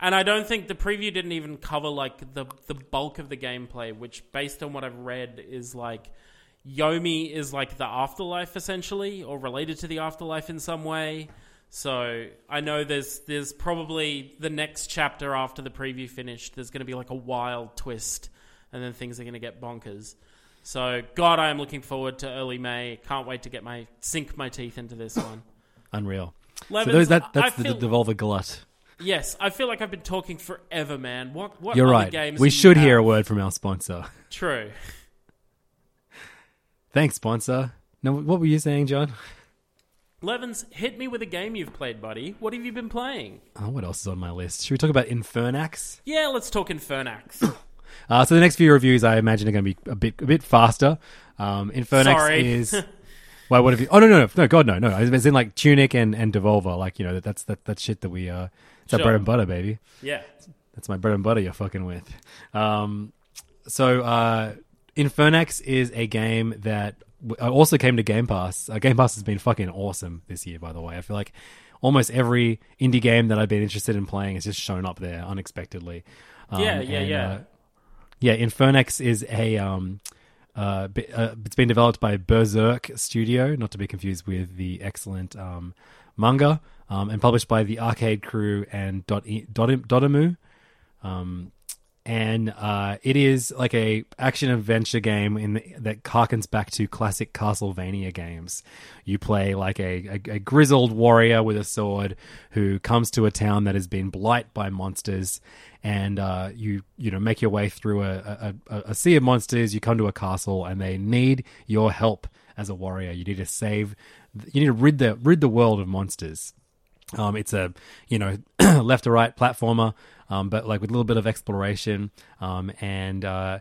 C: and I don't think the preview didn't even cover like the the bulk of the gameplay, which based on what I've read is like Yomi is like the afterlife essentially, or related to the afterlife in some way. So I know there's there's probably the next chapter after the preview finished. There's going to be like a wild twist, and then things are going to get bonkers. So God, I am looking forward to early May. Can't wait to get my sink my teeth into this one. [laughs]
B: Unreal. So
C: Levins,
B: those, that,
C: I
B: that's the
C: feel-
B: Devolver glut.
C: Yes, I feel like I've been talking forever, man. What what
B: You're
C: other
B: right.
C: games
B: We should hear a word from our sponsor.
C: True. [laughs]
B: Thanks, sponsor. No, what were you saying, John?
C: Levins, hit me with a game you've played, buddy. What have you been playing?
B: Oh, what else is on my list? Should we talk about Infernax?
C: Yeah, let's talk Infernax. [coughs]
B: Uh, so the next few reviews, I imagine, are going to be a bit a bit faster. Um, Infernax
C: Sorry.
B: is. [laughs] Why? What have you? Oh no, no, no, no! God, no, no! It's in like Tunic and and Devolver, like you know that that's that that shit that we uh, it's our
C: Sure.
B: bread and butter, baby.
C: yeah.
B: That's my bread and butter you're fucking with. Um, so, uh, Infernax is a game that uh, also came to Game Pass. Uh, game Pass has been fucking awesome this year, by the way. I feel like almost every indie game that I've been interested in playing has just shown up there unexpectedly. Um,
C: Yeah, yeah,
B: and,
C: yeah.
B: Uh, yeah, Infernax is a. Um, uh, uh, it's been developed by Berzerk Studio, not to be confused with the excellent um, manga, um, and published by the Arcade Crew and Dot- Dot- Dotemu um, and uh, it is like a action adventure game in the, that harkens back to classic Castlevania games. You play like a, a, a grizzled warrior with a sword who comes to a town that has been blight by monsters, and uh, you you know make your way through a, a, a, sea of monsters. You come to a castle, and they need your help as a warrior. You need to save. You need to rid the rid the world of monsters. Um, it's a you know [clears throat] left to right platformer, um, but like with a little bit of exploration, um, and uh,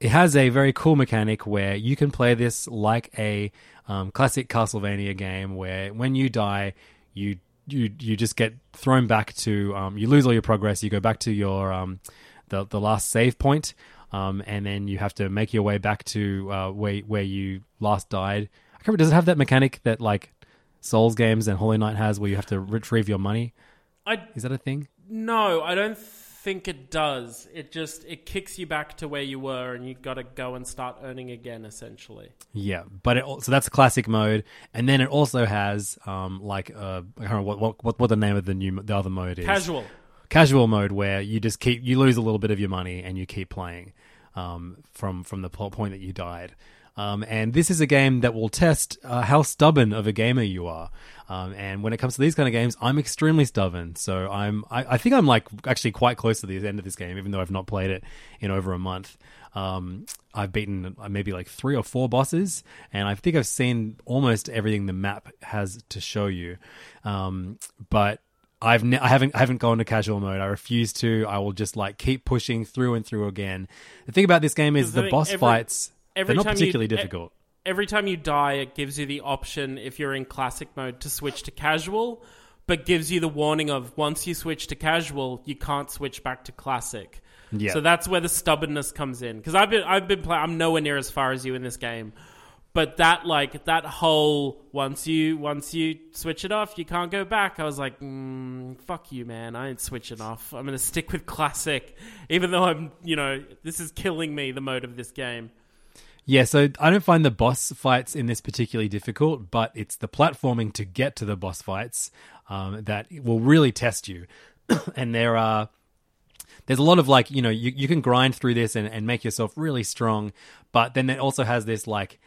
B: it has a very cool mechanic where you can play this like a um, classic Castlevania game, where when you die, you you you just get thrown back to um, you lose all your progress. You go back to your um, the the last save point, um, and then you have to make your way back to uh, where where you last died. I can't remember. Does it have that mechanic that like Souls games and Hollow Knight has, where you have to retrieve your money?
C: I
B: Is that a thing?
C: No, I don't think it does. It just it kicks you back to where you were, and you got to go and start earning again. Essentially,
B: Yeah, but it, al- so that's classic mode, and then it also has um like uh I can't remember what what what, what the name of the new the other mode is.
C: casual.
B: casual mode where you just keep you lose a little bit of your money and you keep playing um, from from the po- point that you died. Um, and this is a game that will test uh, how stubborn of a gamer you are. Um, and when it comes to these kind of games, I'm extremely stubborn. So I'm I, I think I'm like actually quite close to the end of this game, even though I've not played it in over a month. Um, I've beaten uh, maybe like three or four bosses, and I think I've seen almost everything the map has to show you. Um, but I've ne- I haven't I haven't gone to casual mode. I refuse to. I will just like keep pushing through and through again. The thing about this game is the boss
C: every-
B: fights
C: every
B: they're not
C: time you-
B: particularly
C: e-
B: difficult.
C: Every time you die, it gives you the option if you're in classic mode to switch to casual, but gives you the warning of once you switch to casual, you can't switch back to classic.
B: Yeah.
C: So that's where the stubbornness comes in. Because I've been I've been playing. I'm nowhere near as far as you in this game, but that like that whole once you once you switch it off, you can't go back. I was like, mm, fuck you, man. I ain't switching off. I'm gonna stick with classic, even though I'm you know this is killing me. The mode of this game.
B: Yeah, so I don't find the boss fights in this particularly difficult, but it's the platforming to get to the boss fights um, that will really test you. [clears throat] and there are there's a lot of like you know you, you can grind through this and, and make yourself really strong, but then it also has this like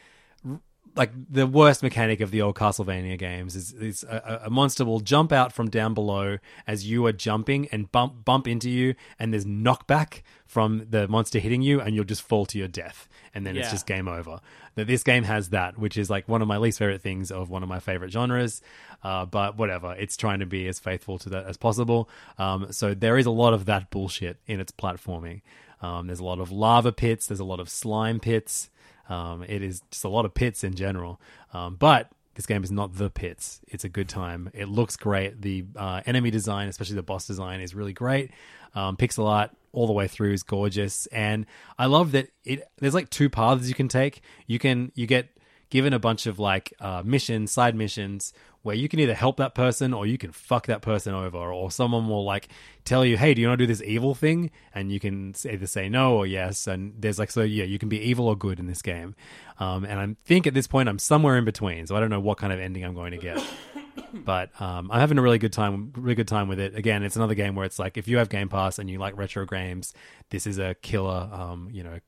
B: like the worst mechanic of the old Castlevania games is, is a, a monster will jump out from down below as you are jumping and bump bump into you, and there's knockback from the monster hitting you, and you'll just fall to your death, and then it's just game over. That this game has that, which is like one of my least favorite things of one of my favorite genres. Uh, but whatever, it's trying to be as faithful to that as possible. Um, so there is a lot of that bullshit in its platforming. Um, there's a lot of lava pits. There's a lot of slime pits. Um, it is just a lot of pits in general. Um, but this game is not the pits. It's a good time. It looks great. The uh, enemy design, especially the boss design, is really great. Um, pixel art all the way through is gorgeous, and I love that it. There's like two paths you can take. You can you get given a bunch of like uh, missions, side missions, where you can either help that person or you can fuck that person over, or someone will like tell you, "Hey, do you want to do this evil thing?" And you can either say no or yes. And there's like, so yeah, you can be evil or good in this game. Um, and I think at this point I'm somewhere in between, so I don't know what kind of ending I'm going to get. [coughs] but um, I'm having a really good time, really good time with it. Again, it's another game where it's like if you have Game Pass and you like retro games, this is a killer, um, you know,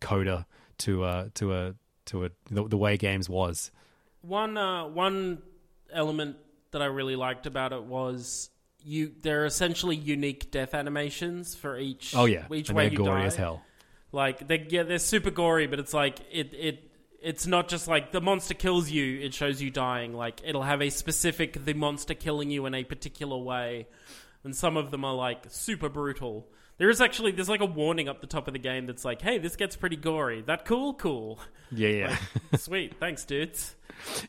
B: coda to uh, to a to a the, the way games was.
C: One uh, one element that I really liked about it was you. There are essentially unique death animations for each.
B: Oh yeah,
C: each
B: and
C: way
B: they're
C: you
B: gory
C: die.
B: as hell.
C: Like they yeah, they're super gory, but it's like it it it's not just like the monster kills you, it shows you dying. Like it'll have a specific the monster killing you in a particular way. And some of them are like super brutal. There is actually there's like a warning up the top of the game that's like, "Hey, this gets pretty gory." That cool, cool.
B: Yeah, yeah, [laughs]
C: Sweet, thanks, dudes.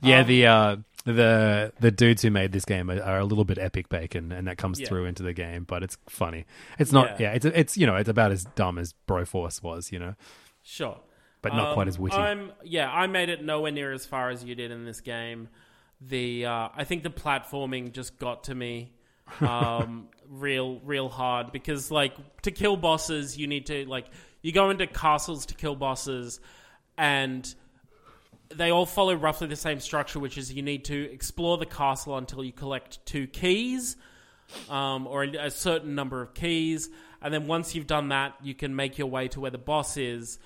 B: yeah.
C: Um,
B: the uh, the the dudes who made this game are, are a little bit epic bacon, and that comes
C: Yeah.
B: through into the game. But it's funny. It's not.
C: Yeah.
B: Yeah, it's it's you know it's about as dumb as Broforce was. You know,
C: Sure.
B: but not quite
C: Um,
B: as witty.
C: I'm yeah, I made it nowhere near as far as you did in this game. The uh, I think the platforming just got to me um, [laughs] real real hard because like to kill bosses you need to like you go into castles to kill bosses and they all follow roughly the same structure, which is you need to explore the castle until you collect two keys, um, or a certain number of keys, and then once you've done that, you can make your way to where the boss is.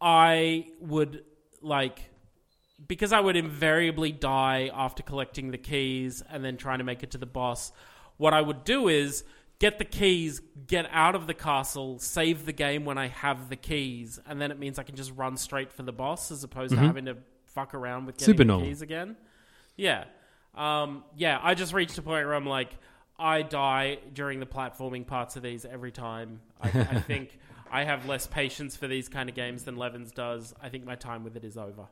C: I would like because I would invariably die after collecting the keys and then trying to make it to the boss. What I would do is get the keys, get out of the castle, save the game when I have the keys, and then it means I can just run straight for the boss as opposed to having to fuck around with getting
B: Super
C: the
B: normal.
C: keys again. Yeah. Um, yeah, I just reached a point where I'm like, I die during the platforming parts of these every time. I, I [laughs] think I have less patience for these kind of games than Levins does. I think my time with it is over.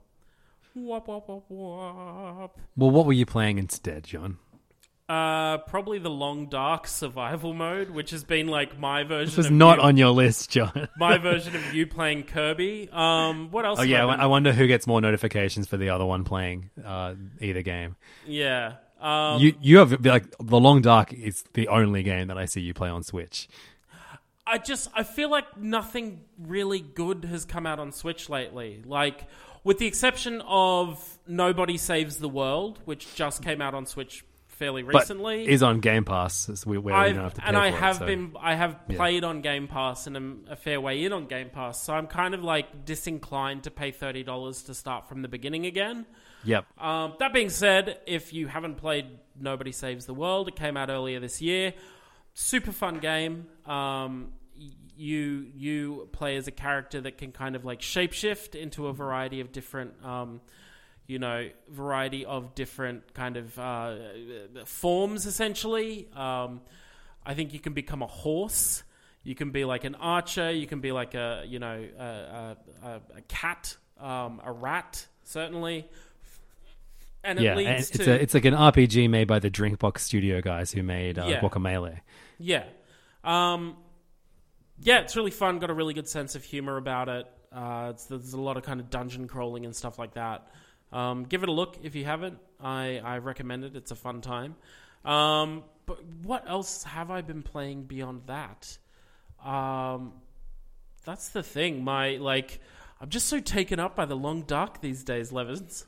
C: Wop, wop, wop, wop.
B: well, what were you playing instead, John?
C: Uh, probably the long dark survival mode, which has been like my version.
B: This was
C: of
B: not
C: you,
B: on your list, John. [laughs]
C: my version of you playing Kirby. Um, what else?
B: oh yeah,
C: I been-
B: I wonder who gets more notifications for the other one playing uh, either game.
C: yeah. Um,
B: you you have like the Long Dark is the only game that I see you play on Switch.
C: I just I feel like nothing really good has come out on Switch lately. Like with the exception of Nobody Saves the World, which just came out on Switch fairly
B: But
C: recently.
B: is on Game Pass, so we, where
C: I've,
B: don't have to pay
C: and I
B: for it,
C: have
B: so-
C: been I have
B: Yeah.
C: played on Game Pass and I'm a fair way in on Game Pass, so I'm kind of like disinclined to pay thirty dollars to start from the beginning again.
B: Yep.
C: Um, that being said, if you haven't played Nobody Saves the World, it came out earlier this year. Super fun game. Um, you you play as a character that can kind of like shapeshift into a variety of different, um, you know, variety of different kind of uh, forms. Essentially, um, I think you can become a horse. You can be like an archer. You can be like a you know a, a, a, cat, um, a rat, certainly. And it
B: yeah, and it's
C: to
B: a, it's like an RPG made by the Drinkbox Studio guys who made uh,
C: Yeah.
B: Guacamelee.
C: Yeah. Um, yeah, it's really fun. Got a really good sense of humor about it. Uh, there's a lot of kind of dungeon crawling and stuff like that. Um, give it a look if you haven't. I, I recommend it. It's a fun time. Um, but what else have I been playing beyond that? Um, that's the thing. My like, I'm just so taken up by the long dark these days, Levins.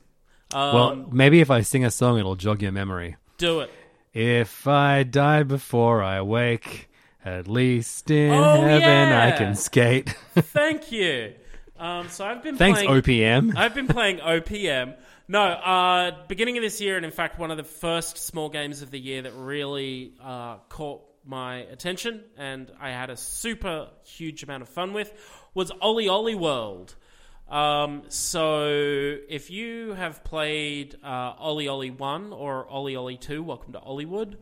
C: Um,
B: well, maybe if I sing a song, it'll jog your memory.
C: do it.
B: If I die before I wake, at least in
C: Oh,
B: heaven I can skate. [laughs]
C: Thank you. Um, so I've been playing
B: Thanks,
C: playing,
B: OPM.
C: I've been playing OPM. No, uh, beginning of this year, and in fact, one of the first small games of the year that really uh, caught my attention and I had a super huge amount of fun with was OlliOlli World. Um, so if you have played uh, OlliOlli 1 or OlliOlli 2, welcome to Olliwood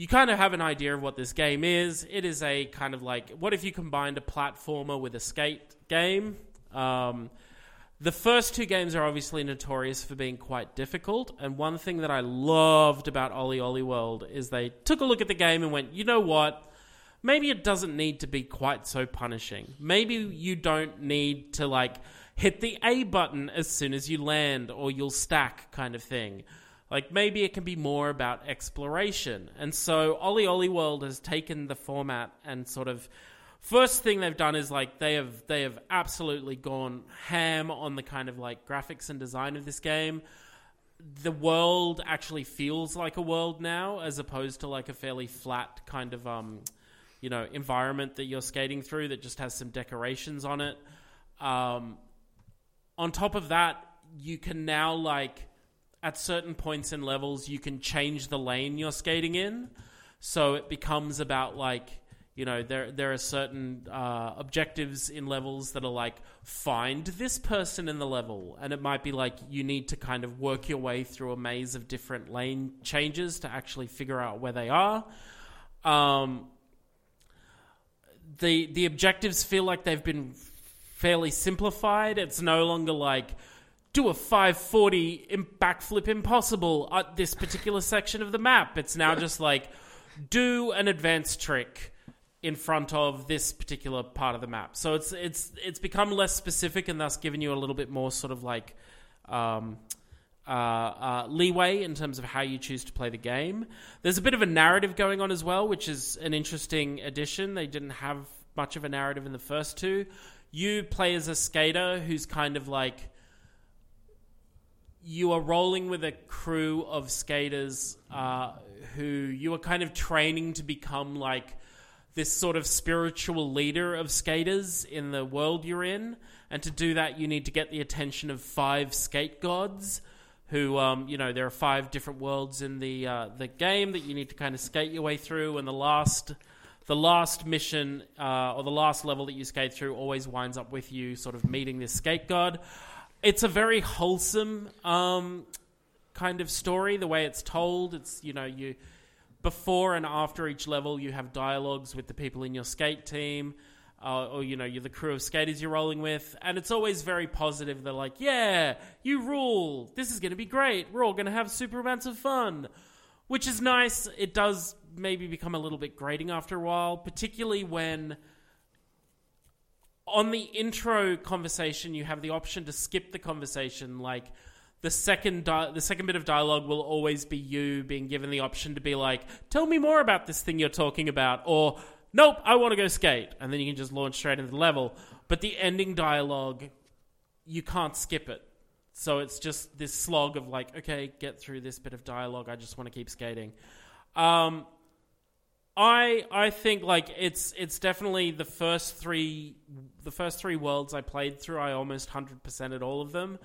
C: you kind of have an idea of what this game is. It is a kind of like what if you combined a platformer with a skate game? Um, the first two games are obviously notorious for being quite difficult, and one thing that I loved about OlliOlli World is they took a look at the game and went, you know what? Maybe it doesn't need to be quite so punishing. Maybe you don't need to like hit the A button as soon as you land or you'll stack kind of thing. Like maybe it can be more about exploration. And so OlliOlli World has taken the format and sort of first thing they've done is like they have they have absolutely gone ham on the kind of like graphics and design of this game. The world actually feels like a world now as opposed to like a fairly flat kind of um you know environment that you're skating through that just has some decorations on it. Um on top of that, you can now like at certain points in levels you can change the lane you're skating in. So it becomes about like you know there there are certain uh, objectives in levels that are like find this person in the level, and it might be like you need to kind of work your way through a maze of different lane changes to actually figure out where they are. Um, the the objectives feel like they've been fairly simplified. It's no longer like do a 540 in backflip impossible at this particular section of the map. It's now just like do an advanced trick in front of this particular part of the map. So it's it's it's become less specific and thus giving you a little bit more sort of like um, uh, uh, leeway in terms of how you choose to play the game. There's a bit of a narrative going on as well, which is an interesting addition. They didn't have much of a narrative in the first two. You play as a skater who's kind of like you are rolling with a crew of skaters uh, who you are kind of training to become like this sort of spiritual leader of skaters in the world you're in. And to do that, you need to get the attention of five skate gods. Who, um, you know, there are five different worlds in the uh, the game that you need to kind of skate your way through, and the last the last mission uh, or the last level that you skate through always winds up with you sort of meeting this skate god. It's a very wholesome um, kind of story. The way it's told, it's you know you before and after each level you have dialogues with the people in your skate team. Uh, or you know you're the crew of skaters you're rolling with and it's always very positive. They're like yeah you rule. This is going to be great. We're all going to have super amounts of fun which is nice. It does maybe become a little bit grating after a while particularly when on the intro conversation you have the option to skip the conversation like the second di- the second bit of dialogue will always be you being given the option to be like tell me more about this thing you're talking about or nope i want to go skate and then you can just launch straight into the level but the ending dialogue you can't skip it so it's just this slog of like okay get through this bit of dialogue i just want to keep skating um, I I think like it's it's definitely the first three the first three worlds I played through. I almost hundred percent at all of them.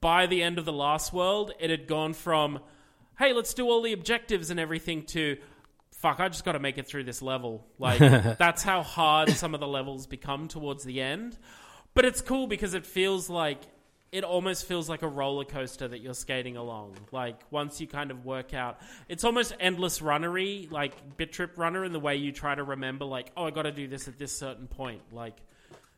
C: By the end of the last world, it had gone from hey, let's do all the objectives and everything to fuck, I just got to make it through this level. Like [laughs] that's how hard some of the levels become towards the end. But it's cool because it feels like it almost feels like a roller coaster that you're skating along. Like once you kind of work out, it's almost endless runnery, like bit trip runner, in the way you try to remember, like, oh, I got to do this at this certain point. Like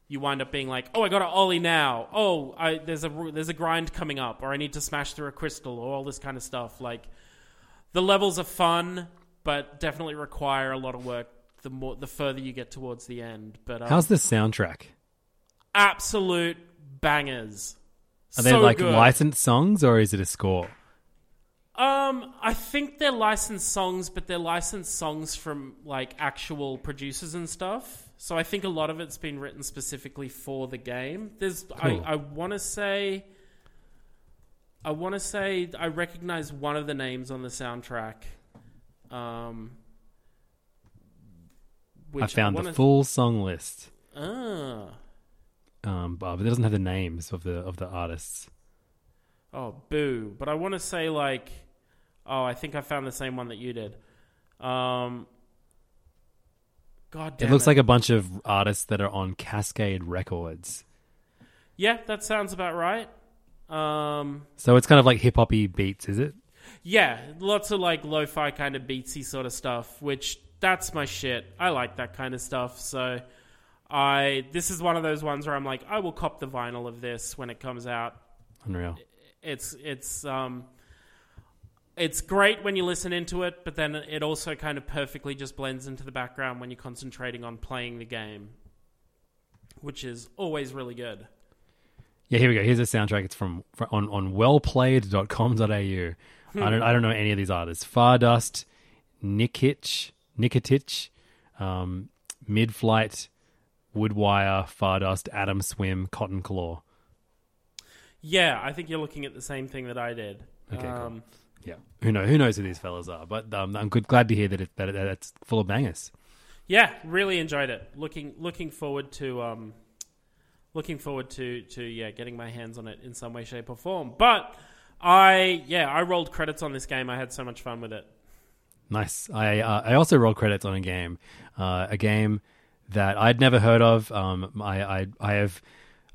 C: you wind up being like, oh, I got to ollie now. Oh, I, there's a there's a grind coming up, or I need to smash through a crystal, or all this kind of stuff. Like the levels are fun, but definitely require a lot of work. The more the further you get towards the end, but um,
B: How's the soundtrack?
C: absolute bangers.
B: Are they
C: So
B: like
C: good.
B: licensed songs or is it a score?
C: Um, I think they're licensed songs, but they're licensed songs from like actual producers and stuff. So I think a lot of it's been written specifically for the game. There's,
B: Cool.
C: I, I want to say, I want to say I recognize one of the names on the soundtrack. Um, which
B: I found
C: wanna-
B: the full song list,
C: Ah,
B: um, but it doesn't have the names of the of the artists.
C: Oh, boo. But I want to say, like, oh, I think I found the same one that you did. Um, God damn
B: it looks like a bunch of artists that are on Cascade Records.
C: Yeah, that sounds about right. Um,
B: So it's kind of like hip hoppy beats, is it?
C: yeah, lots of, like, lo fi kind of beatsy sort of stuff, which that's my shit. I like that kind of stuff. So I, this is one of those ones where I'm like, I will cop the vinyl of this when it comes out.
B: Unreal.
C: it's it's um it's great when you listen into it, but then it also kind of perfectly just blends into the background when you're concentrating on playing the game, which is always really good.
B: Yeah, here we go. Here's a soundtrack. It's from, from on on wellplayed.com.au. I don't I don't know any of these artists. Fardust, Nikitch, Nikitich, um, Midflight, Woodwire, Fardust, Adam Swim, Cotton Claw.
C: Yeah, I think you're looking at the same thing that I did.
B: Okay, cool. Yeah, who know who knows who these fellas are? But um, I'm good, glad to hear that, it, that, it, that it's full of bangers.
C: Yeah, really enjoyed it. Looking looking forward to um, looking forward to to yeah getting my hands on it in some way, shape, or form. But I yeah I rolled credits on this game. I had so much fun with it.
B: Nice. I uh, I also rolled credits on a game, uh, a game that I'd never heard of. Um, I, I I have,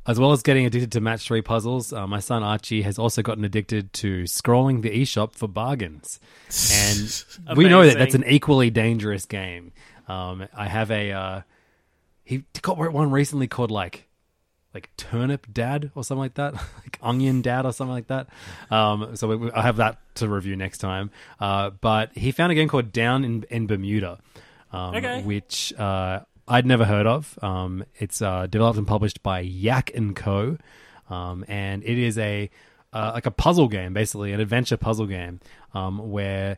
B: as well as getting addicted to match three puzzles. Uh, my son Archie has also gotten addicted to scrolling the eShop for bargains, and [laughs] we know that that's an equally dangerous game. Um, I have a uh, he got one recently called like like turnip dad or something like that, [laughs] like onion dad or something like that. Um, so we, I have that to review next time. Uh, but he found a game called Down in, in Bermuda, um,
C: Okay.
B: which uh, I'd never heard of. Um, it's uh, developed and published by Yak and Co. Um, and it is a uh, like a puzzle game, basically an adventure puzzle game, um, where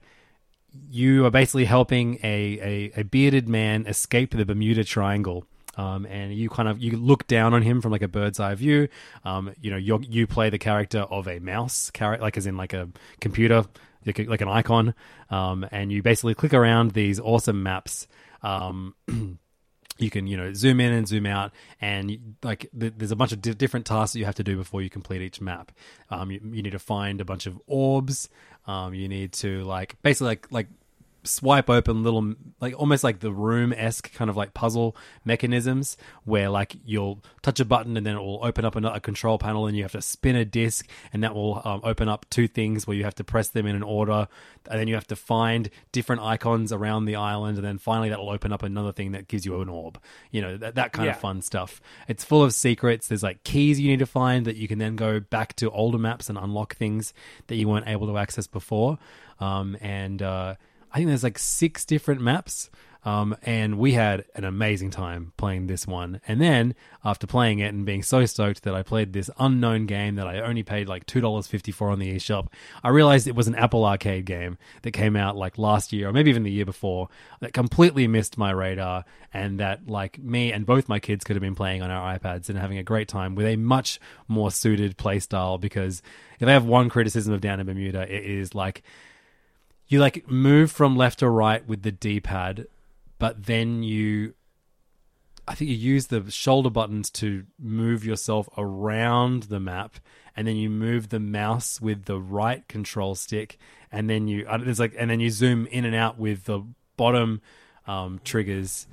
B: you are basically helping a, a, a bearded man escape the Bermuda Triangle. Um, and you kind of you look down on him from like a bird's eye view. Um, you know, you you play the character of a mouse character, like as in like a computer, like, a- like an icon. Um, and you basically click around these awesome maps. Um, [clears throat] you can you know zoom in and zoom out and like th- there's a bunch of di- different tasks that you have to do before you complete each map. Um, you, you need to find a bunch of orbs. Um, you need to like basically like like swipe open little like almost like the room esque kind of like puzzle mechanisms where like you'll touch a button and then it will open up another control panel and you have to spin a disc and that will um, open up two things where you have to press them in an order. And then you have to find different icons around the island and then finally that will open up another thing that gives you an orb. You know that, that kind
C: Yeah.
B: of fun stuff. It's full of secrets. There's like keys you need to find that you can then go back to older maps and unlock things that you weren't able to access before. Um, and uh, I think there's like six different maps. Um, and we had an amazing time playing this one. And then after playing it and being so stoked that I played this unknown game that I only paid like $2.54 on the eShop, I realized it was an Apple Arcade game that came out like last year or maybe even the year before that completely missed my radar and that like me and both my kids could have been playing on our iPads and having a great time with a much more suited play style because if I have one criticism of Down in Bermuda, it is like you like move from left to right with the D-pad, but then you I think you use the shoulder buttons to move yourself around the map and then you move the mouse with the right control stick and then you uh, there's like and then you zoom in and out with the bottom um, triggers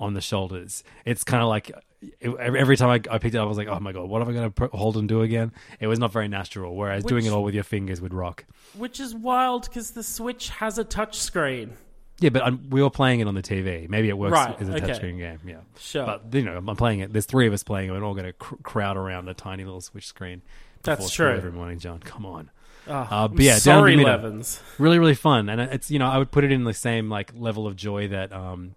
B: on the shoulders. It's kind of like it, every time I, I picked it up, I was like, "Oh my god, what am I going to hold and do again?" It was not very natural. Whereas doing it all with your fingers would rock.
C: Which is wild because the Switch has a touch screen.
B: Yeah, but um, we were playing it on the TV. Maybe it works
C: Right,
B: as a
C: okay.
B: touchscreen game. Yeah,
C: Sure.
B: But you know, I'm playing it. There's three of us playing it. We're all going to cr- crowd around a tiny little Switch screen.
C: That's true.
B: Every morning, John. Come on.
C: Oh,
B: Uh, but yeah,
C: sorry. Levins.
B: Really, really fun, and it's you know I would put it in the same like level of joy that um,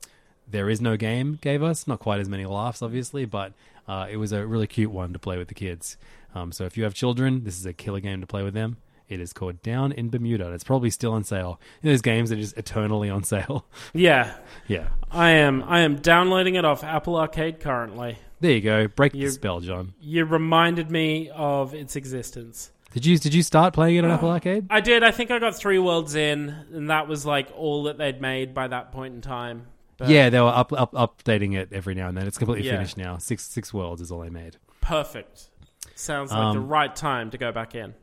B: there is no game gave us. Not quite as many laughs, obviously, but uh, it was a really cute one to play with the kids. Um, so if you have children, this is a killer game to play with them. It is called Down in Bermuda. and It's probably still on sale. You know, those games that are just eternally on sale. [laughs]
C: Yeah,
B: yeah.
C: I am. I am downloading it off Apple Arcade currently.
B: There you go. Break
C: You-
B: the spell, John.
C: You reminded me of its existence.
B: Did you did you start playing it on Apple Arcade?
C: I did. I think I got three worlds in, and that was like all that they'd made by that point in time. But
B: yeah, they were up, up, updating it every now and then. It's completely
C: Yeah.
B: finished now. Six six worlds is all they made.
C: perfect. Sounds like the
B: Um,
C: right time to go back in.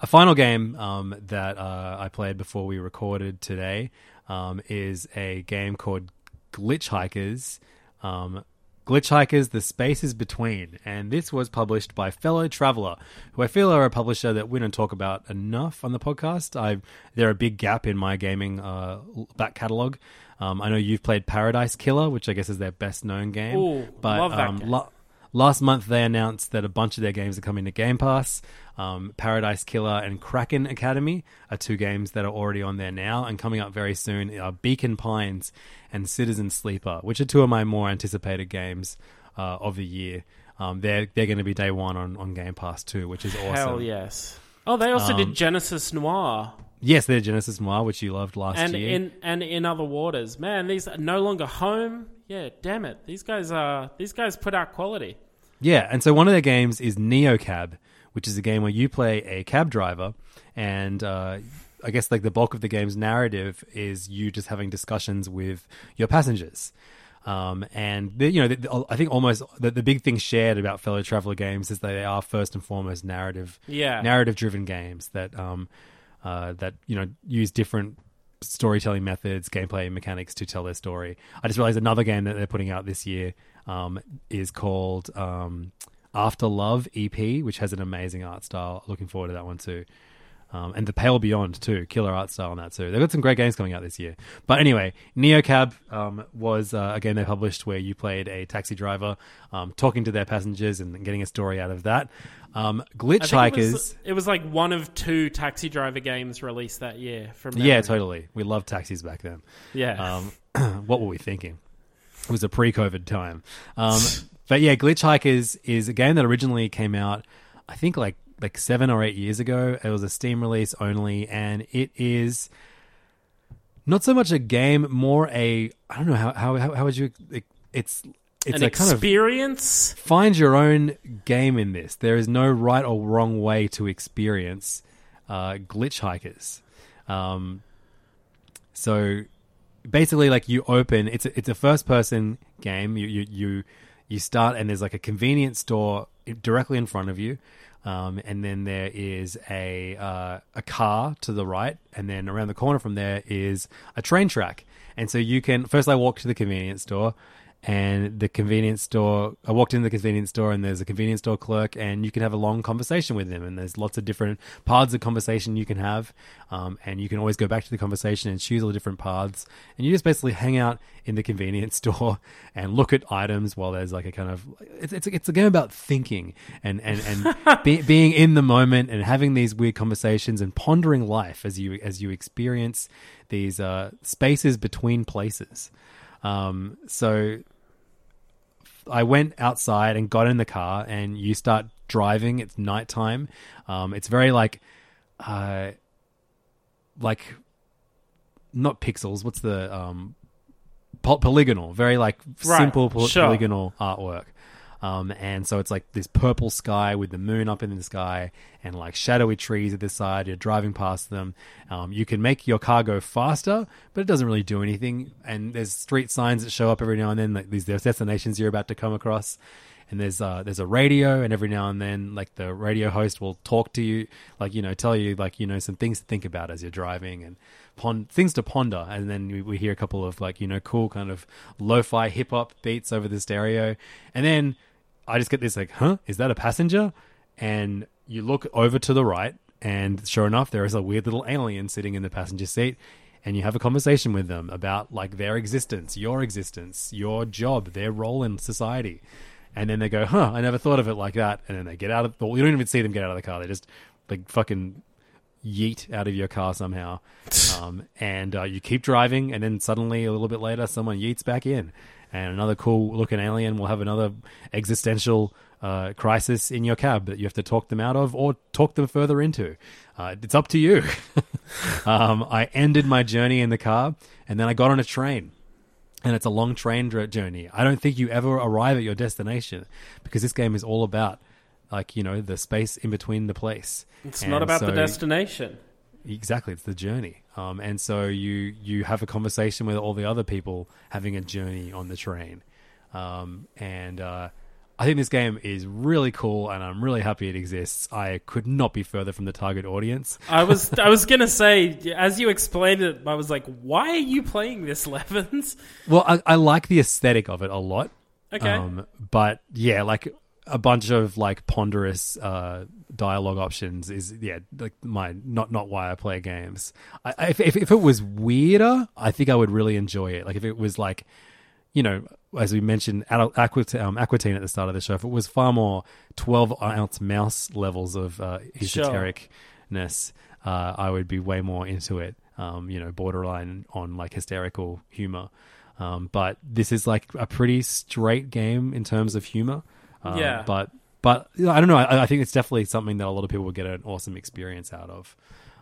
B: A final game um, that uh, I played before we recorded today um, is a game called Glitchhikers. Um, Glitchhikers: The Spaces Between, and this was published by Fellow Traveler, who I feel are a publisher that we don't talk about enough on the podcast. I they're a big gap in my gaming uh, back catalog. Um, I know you've played Paradise Killer, which I guess is their best known game.
C: Ooh,
B: but
C: love that
B: um,
C: game.
B: la- last month they announced that a bunch of their games are coming to Game Pass. Um, Paradise Killer and Kraken Academy are two games that are already on there now, and coming up very soon are Beacon Pines and Citizen Sleeper, which are two of my more anticipated games uh, of the year. Um, they're they're going to be day one on, on Game Pass too, which is awesome.
C: Hell yes. Oh, they also
B: Um,
C: did Genesis Noir.
B: Yes, they're Genesis Noir, which you loved last
C: and
B: year.
C: in and in other waters. Man, these are no longer home. Yeah, damn it. These guys are these guys put out quality.
B: Yeah, and so one of their games is NeoCab, which is a game where you play a cab driver, and uh, I guess like the bulk of the game's narrative is you just having discussions with your passengers. Um, and the, you know, the, I think almost the, the big thing shared about fellow traveler games is that they are first and foremost narrative,
C: Yeah.
B: narrative-driven games that um, uh, that you know use different storytelling methods, gameplay mechanics to tell their story. I just realized another game that they're putting out this year um, is called um, After Love EP, which has an amazing art style. Looking forward to that one too. Um, and The Pale Beyond too, killer art style on that too. They've got some great games coming out this year. But anyway, NeoCab um, was uh, a game they published where you played a taxi driver, um, talking to their passengers and getting a story out of that. Um, Glitch
C: I think it
B: Hikers.
C: was, it was like one of two taxi driver games released that year. From
B: Yeah,
C: memory.
B: totally. We loved taxis back then.
C: Yeah.
B: Um, [clears throat] what were we thinking? It was a pre-COVID time. Um, but yeah, Glitchhikers is a game that originally came out, I think like like seven or eight years ago. It was a Steam release only, and it is not so much a game, more a I don't know how how how, how would you it, it's it's
C: An
B: a kind of
C: experience.
B: find your own game in this. There is no right or wrong way to experience uh, glitchhikers. Um, so basically, like you open, it's a, it's a first person game. You you you you start and there's like a convenience store directly in front of you. Um, and then there is a uh, a car to the right, and then around the corner from there is a train track. And so you can first I walk to the convenience store, and the convenience store i walked into the convenience store and there's a convenience store clerk and you can have a long conversation with him and there's lots of different paths of conversation you can have um, and you can always go back to the conversation and choose all the different paths. And you just basically hang out in the convenience [laughs] store and look at items while there's like a kind of it's, it's, it's a game about thinking and and, and [laughs] be, being in the moment and having these weird conversations and pondering life as you as you experience these uh, spaces between places. Um, so I went outside and got in the car, and you start driving. It's nighttime. Um, it's very like, uh, like, not pixels. What's the um, poly- polygonal? Very like
C: Right,
B: simple poly-
C: sure.
B: polygonal artwork. Um, and so it's like this purple sky with the moon up in the sky and like shadowy trees at the side. You're driving past them. Um, you can make your car go faster, but it doesn't really do anything. And there's street signs that show up every now and then, like these destinations you're about to come across. And there's uh, there's a radio, and every now and then, like the radio host will talk to you, like you know, tell you like you know some things to think about as you're driving and pon- things to ponder. And then we, we hear a couple of like you know cool kind of lo-fi hip hop beats over the stereo, and then I just get this like, huh, is that a passenger? And you look over to the right, and sure enough, there is a weird little alien sitting in the passenger seat. And you have a conversation with them about like their existence, your existence, your job, their role in society. And then they go, huh, I never thought of it like that. And then they get out of, well, you don't even see them get out of the car. They just like fucking yeet out of your car somehow. [laughs] Um, and uh, you keep driving, and then suddenly, a little bit later, someone yeets back in. And another cool looking alien will have another existential uh, crisis in your cab that you have to talk them out of or talk them further into. Uh, it's up to you. [laughs] um, I ended my journey in the car, and then I got on a train and it's a long train journey. I don't think you ever arrive at your destination because this game is all about like you know the space in between the place.
C: It's
B: And
C: not about the destination.
B: Exactly, it's the journey. Um, and so you you have a conversation with all the other people having a journey on the train. Um, and uh, I think this game is really cool, and I'm really happy it exists. I could not be further from the target audience.
C: I was [laughs] I was gonna say as you explained it, I was like, why are you playing this, [laughs] Levins?
B: Well, I, I like the aesthetic of it a lot.
C: Okay.
B: Um, but yeah, like a bunch of like ponderous uh, dialogue options is yeah like my not not why I play games. I, I- if, if if it was weirder, I think I would really enjoy it. Like if it was like you know as we mentioned Aqu- Aquat- um, Aqua Teen at the start of the show, if it was far more twelve ounce mouse levels of uh,
C: Sure.
B: esotericness, uh, I would be way more into it. Um, you know, borderline on like hysterical humor. Um, but this is like a pretty straight game in terms of humor. Uh,
C: Yeah.
B: But but you know, I don't know. I, I think it's definitely something that a lot of people would get an awesome experience out of.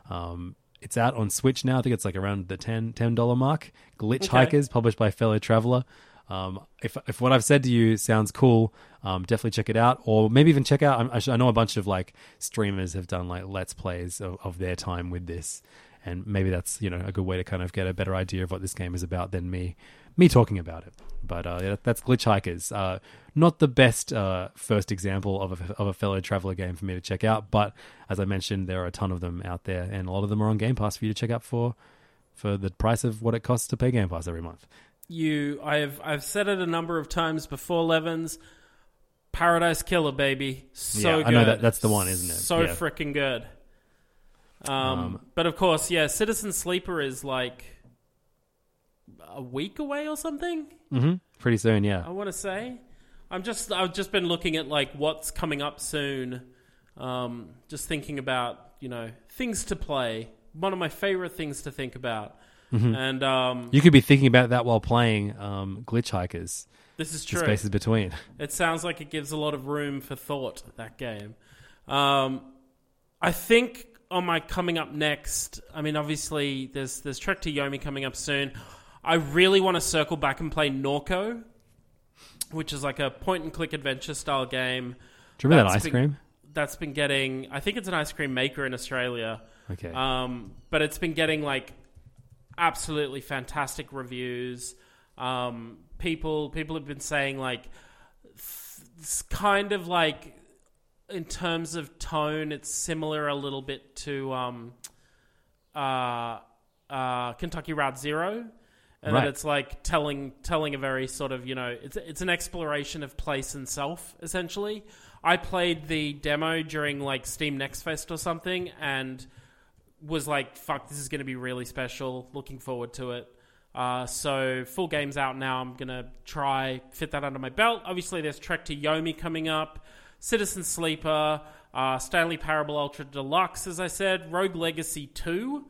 B: Um, it's out on Switch now. I think it's like around the 10 dollar mark. Glitch
C: Okay.
B: Hikers, published by Fellow Traveler. Um, if if what I've said to you sounds cool, um, definitely check it out, or maybe even check out. I, I know a bunch of like streamers have done like let's plays of, of their time with this, and maybe that's you know a good way to kind of get a better idea of what this game is about than me me talking about it. But uh, yeah, that's Glitchhikers. Uh, not the best uh, first example of a, of a fellow traveler game for me to check out, but as I mentioned, there are a ton of them out there, and a lot of them are on Game Pass for you to check out for for the price of what it costs to pay Game Pass every month.
C: You, I've I've said it a number of times before, Levins. Paradise Killer, baby, so
B: Yeah,
C: good.
B: I know that- that's the one, isn't it?
C: So
B: Yeah.
C: freaking good. Um,
B: Um,
C: but of course, yeah, Citizen Sleeper is like a week away or something.
B: hmm Pretty soon, yeah.
C: I want to say. I'm just I've just been looking at like what's coming up soon. Um, just thinking about you know things to play. One of my favorite things to think about. And um,
B: You could be thinking about that while playing um, Glitchhikers.
C: this is
B: The
C: true.
B: spaces between.
C: It sounds like it gives a lot of room for thought. That game. Um, I think on my coming up next. I mean, obviously there's there's Trek to Yomi coming up soon. I really want to circle back and play Norco, which is like a point and click adventure style game.
B: Do you remember that ice
C: been-
B: cream?
C: That's been getting. I think it's an ice cream maker in Australia.
B: Okay.
C: Um, but it's been getting like absolutely fantastic reviews. Um, people people have been saying like th- it's kind of like in terms of tone, it's similar a little bit to um, uh, uh, Kentucky Route Zero. And
B: Right.
C: it's like telling telling a very sort of you know it's it's an exploration of place and self essentially. I played the demo during like Steam Next Fest or something, and was like, "Fuck, this is going to be really special." Looking forward to it. Uh, so full game's out now. I'm gonna try fit that under my belt. Obviously, there's Trek to Yomi coming up, Citizen Sleeper, uh, Stanley Parable Ultra Deluxe. As I said, Rogue Legacy Two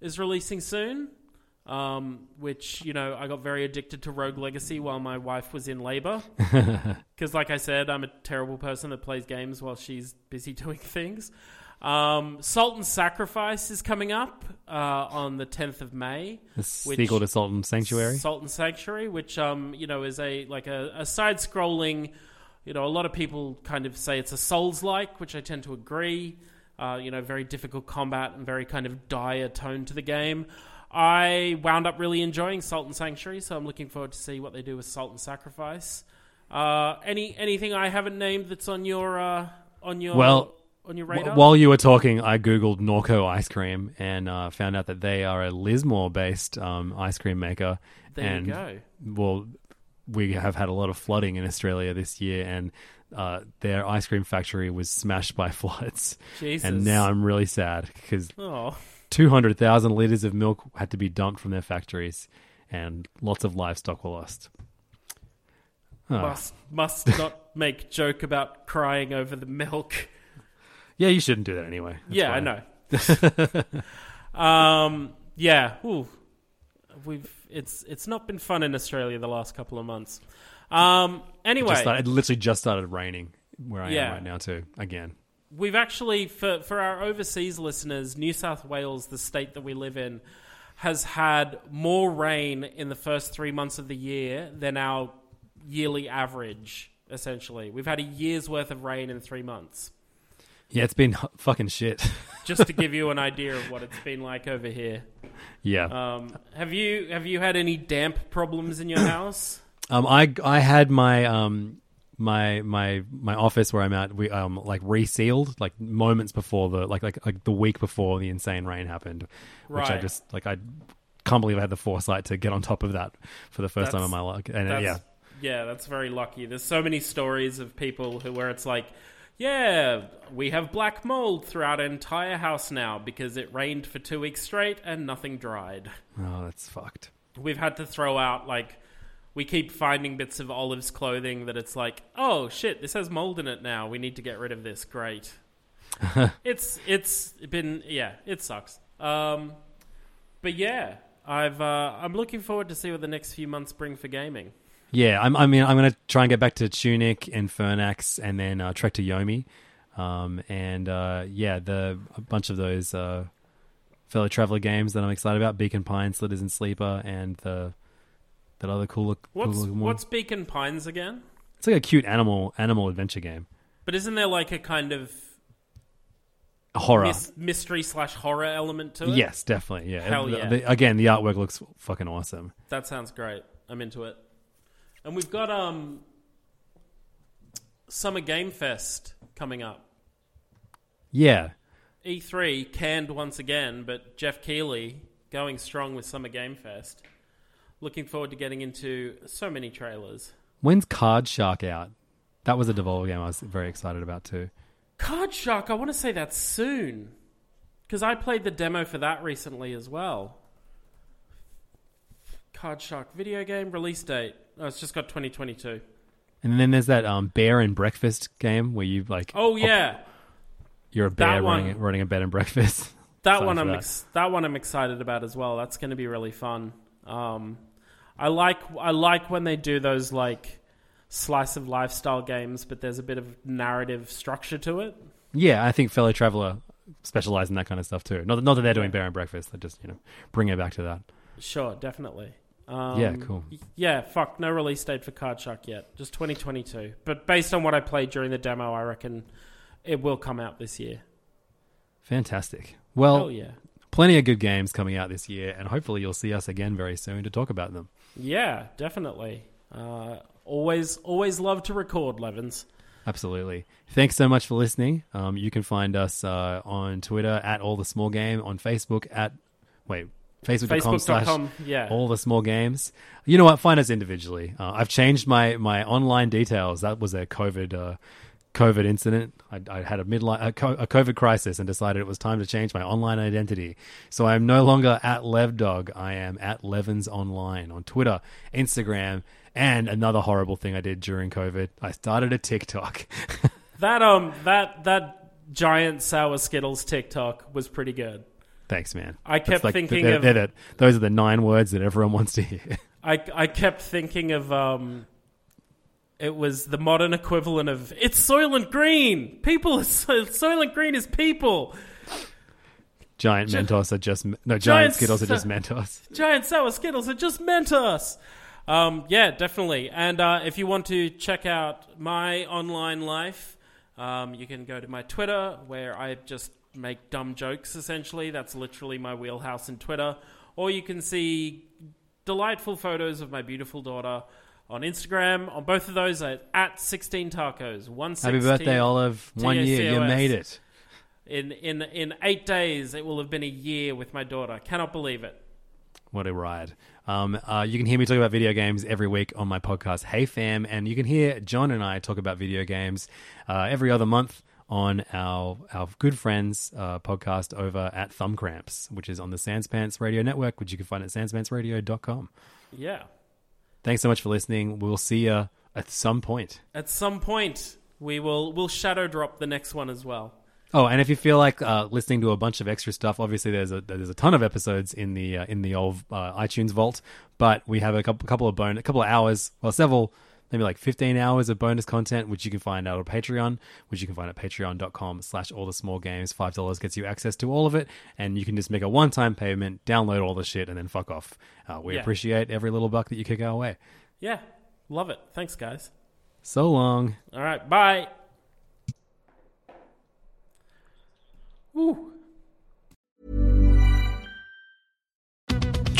C: is releasing soon. Um, which you know, I got very addicted to Rogue Legacy while my wife was in labor. [laughs] Because, like I said, I'm a terrible person that plays games while she's busy [laughs] doing things. Um, Salt and Sacrifice is coming up uh, on the 10th of May.
B: the sequel to Sultan Sanctuary.
C: Salt and Sanctuary, which um, you know is a like a, a side-scrolling. You know, a lot of people kind of say it's a Souls-like, which I tend to agree. Uh, you know, very difficult combat and very kind of dire tone to the game. I wound up really enjoying Salt and Sanctuary, so I'm looking forward to see what they do with Salt and Sacrifice. Uh, any anything I haven't named that's on your uh, on your
B: Well,
C: on your radar?
B: While you were talking, I googled Norco ice cream and uh, found out that they are a Lismore-based um, ice cream maker.
C: there
B: and
C: you go.
B: well, we have had a lot of flooding in Australia this year, and uh, their ice cream factory was smashed by [laughs] floods.
C: Jesus.
B: And now I'm really sad because
C: Oh,
B: 200,000 liters of milk had to be dumped from their factories, and lots of livestock were lost. Oh.
C: must must not [laughs] make joke about crying over the milk.
B: Yeah, you shouldn't do that anyway. That's
C: yeah,
B: fine.
C: I know. [laughs] um, yeah, ooh, we've it's it's not been fun in Australia the last couple of months. Um, anyway,
B: Just started, it literally just started raining where I
C: Yeah.
B: am right now too. Again,
C: we've actually for for our overseas listeners, New South Wales, the state that we live in, has had more rain in the first three months of the year than our yearly average. Essentially, we've had a year's worth of rain in three months.
B: yeah, it's been h- [laughs] fucking shit.
C: Just to give you an [laughs] idea of what it's been like over here.
B: yeah,
C: Um, have you have you had any damp problems in your [coughs] house?
B: um, I I had my um my my my office where I'm at we um like resealed like moments before the like like like the week before the insane rain happened, which I just like I can't believe I had the foresight to get on top of that for the first time in my life. And uh, yeah,
C: yeah, that's very lucky. There's so many stories of people who where it's like, yeah, we have black mold throughout our entire house now because it rained for two weeks straight and nothing dried.
B: oh that's fucked.
C: We've had to throw out like. We keep finding bits of Olive's clothing that it's like, oh shit, this has mold in it now. We need to get rid of this. Great. [laughs] it's it's been yeah, it sucks. Um, but yeah, I've uh, I'm looking forward to see what the next few months bring for gaming.
B: Yeah, I'm, I mean, I'm going to try and get back to Tunic and Fernax and then uh, Trek to Yomi. Um, and uh, yeah, the a bunch of those uh, fellow traveler games that I'm excited about: Beacon Pine, Citizen Sleeper, and the that other cool look. cool
C: What's
B: looking one.
C: what's Beacon Pines again?
B: It's like a cute animal animal adventure game.
C: But isn't there like a kind of
B: Horror.
C: mys- mystery slash horror element to it?
B: Yes, definitely. Yeah.
C: Hell
B: The-
C: yeah.
B: the- again, the artwork looks fucking awesome.
C: That sounds great. I'm into it. And we've got um Summer Game Fest coming up.
B: Yeah.
C: E3 canned once again, but Geoff Keighley going strong with Summer Game Fest. Looking forward to getting into so many trailers.
B: When's Card Shark out? That was a Devolver game I was very excited about too.
C: Card Shark, I want to say that soon. Because I played the demo for that recently as well. Card Shark video game release date. Oh, it's just got 2022.
B: And then there's that um, bear and breakfast game where you like
C: Oh yeah,
B: you're a bear
C: one.
B: running running a bed and breakfast. [laughs]
C: that one I'm
B: that.
C: ex- that one I'm excited about as well. That's going to be really fun. Um, I like I like when they do those like slice of lifestyle games, but there's a bit of narrative structure to it.
B: Yeah, I think fellow traveler specialize in that kind of stuff too. Not that, not that they're doing bear and breakfast. They just you know bring it back to that.
C: Sure, definitely. Um,
B: Yeah, cool.
C: Yeah, fuck, no release date for Card Shark yet. Just 2022. But based on what I played during the demo, I reckon it will come out this year.
B: Fantastic. Well,
C: oh yeah,
B: plenty of good games coming out this year, and hopefully you'll see us again very soon to talk about them.
C: Yeah, definitely. Uh, always, always love to record, Levins.
B: Absolutely. Thanks so much for listening. Um, you can find us uh, on Twitter at All the Small Game, on Facebook at wait facebook.com slash.
C: Yeah,
B: All the Small Games. You know what? Find us individually. Uh, I've changed my my online details. That was a COVID. Uh, COVID incident. I, I had a midlife a, co- a COVID crisis and decided it was time to change my online identity. So I'm no longer at LevDog. I am at Levins Online on Twitter, Instagram, and another horrible thing I did during COVID. I started a TikTok. [laughs]
C: that um, that that giant sour Skittles TikTok was pretty good.
B: Thanks, man.
C: I kept
B: That's
C: thinking
B: they're-
C: of-
B: they're the- those are the nine words that everyone wants to hear.
C: I I kept thinking of um. It was the modern equivalent of it's Soylent Green. People, are so, Soylent Green is people.
B: Giant Mentos are just no giant,
C: Giant
B: Skittles are just Mentos. [laughs]
C: giant sour skittles are just Mentos. um, yeah definitely and uh, if you want to check out my online life um, you can go to my twitter where i just make dumb jokes essentially that's literally my wheelhouse in twitter or you can see delightful photos of my beautiful daughter on instagram on both of those at, at 16 tacos 116
B: Happy birthday, Olive! One year, you made it.
C: in, in, in eight days it will have been a year with my daughter cannot believe it
B: What a ride. Um, uh, you can hear me talk about video games every week on my podcast, Hey Fam, and you can hear John and I talk about video games uh, every other month on our our good friends uh, podcast over at Thumb Cramps, which is on the Sanspants Radio Network, which you can find at sanspantsradio.com.
C: yeah
B: Thanks so much for listening. We'll see you at some point.
C: At some point, we will we'll shadow drop the next one as well.
B: Oh, and if you feel like uh, listening to a bunch of extra stuff, obviously there's a there's a ton of episodes in the uh, in the old uh, iTunes vault, but we have a couple couple of bone a couple of hours, well, several maybe like 15 hours of bonus content, which you can find out on Patreon, which you can find at patreon.com slash all the small games. Five dollars gets you access to all of it, and you can just make a one time payment, download all the shit, and then fuck off. Uh, we
C: Yeah.
B: appreciate every little buck that you kick our way.
C: Yeah, love it. Thanks, guys.
B: So long.
C: All right, bye. Woo.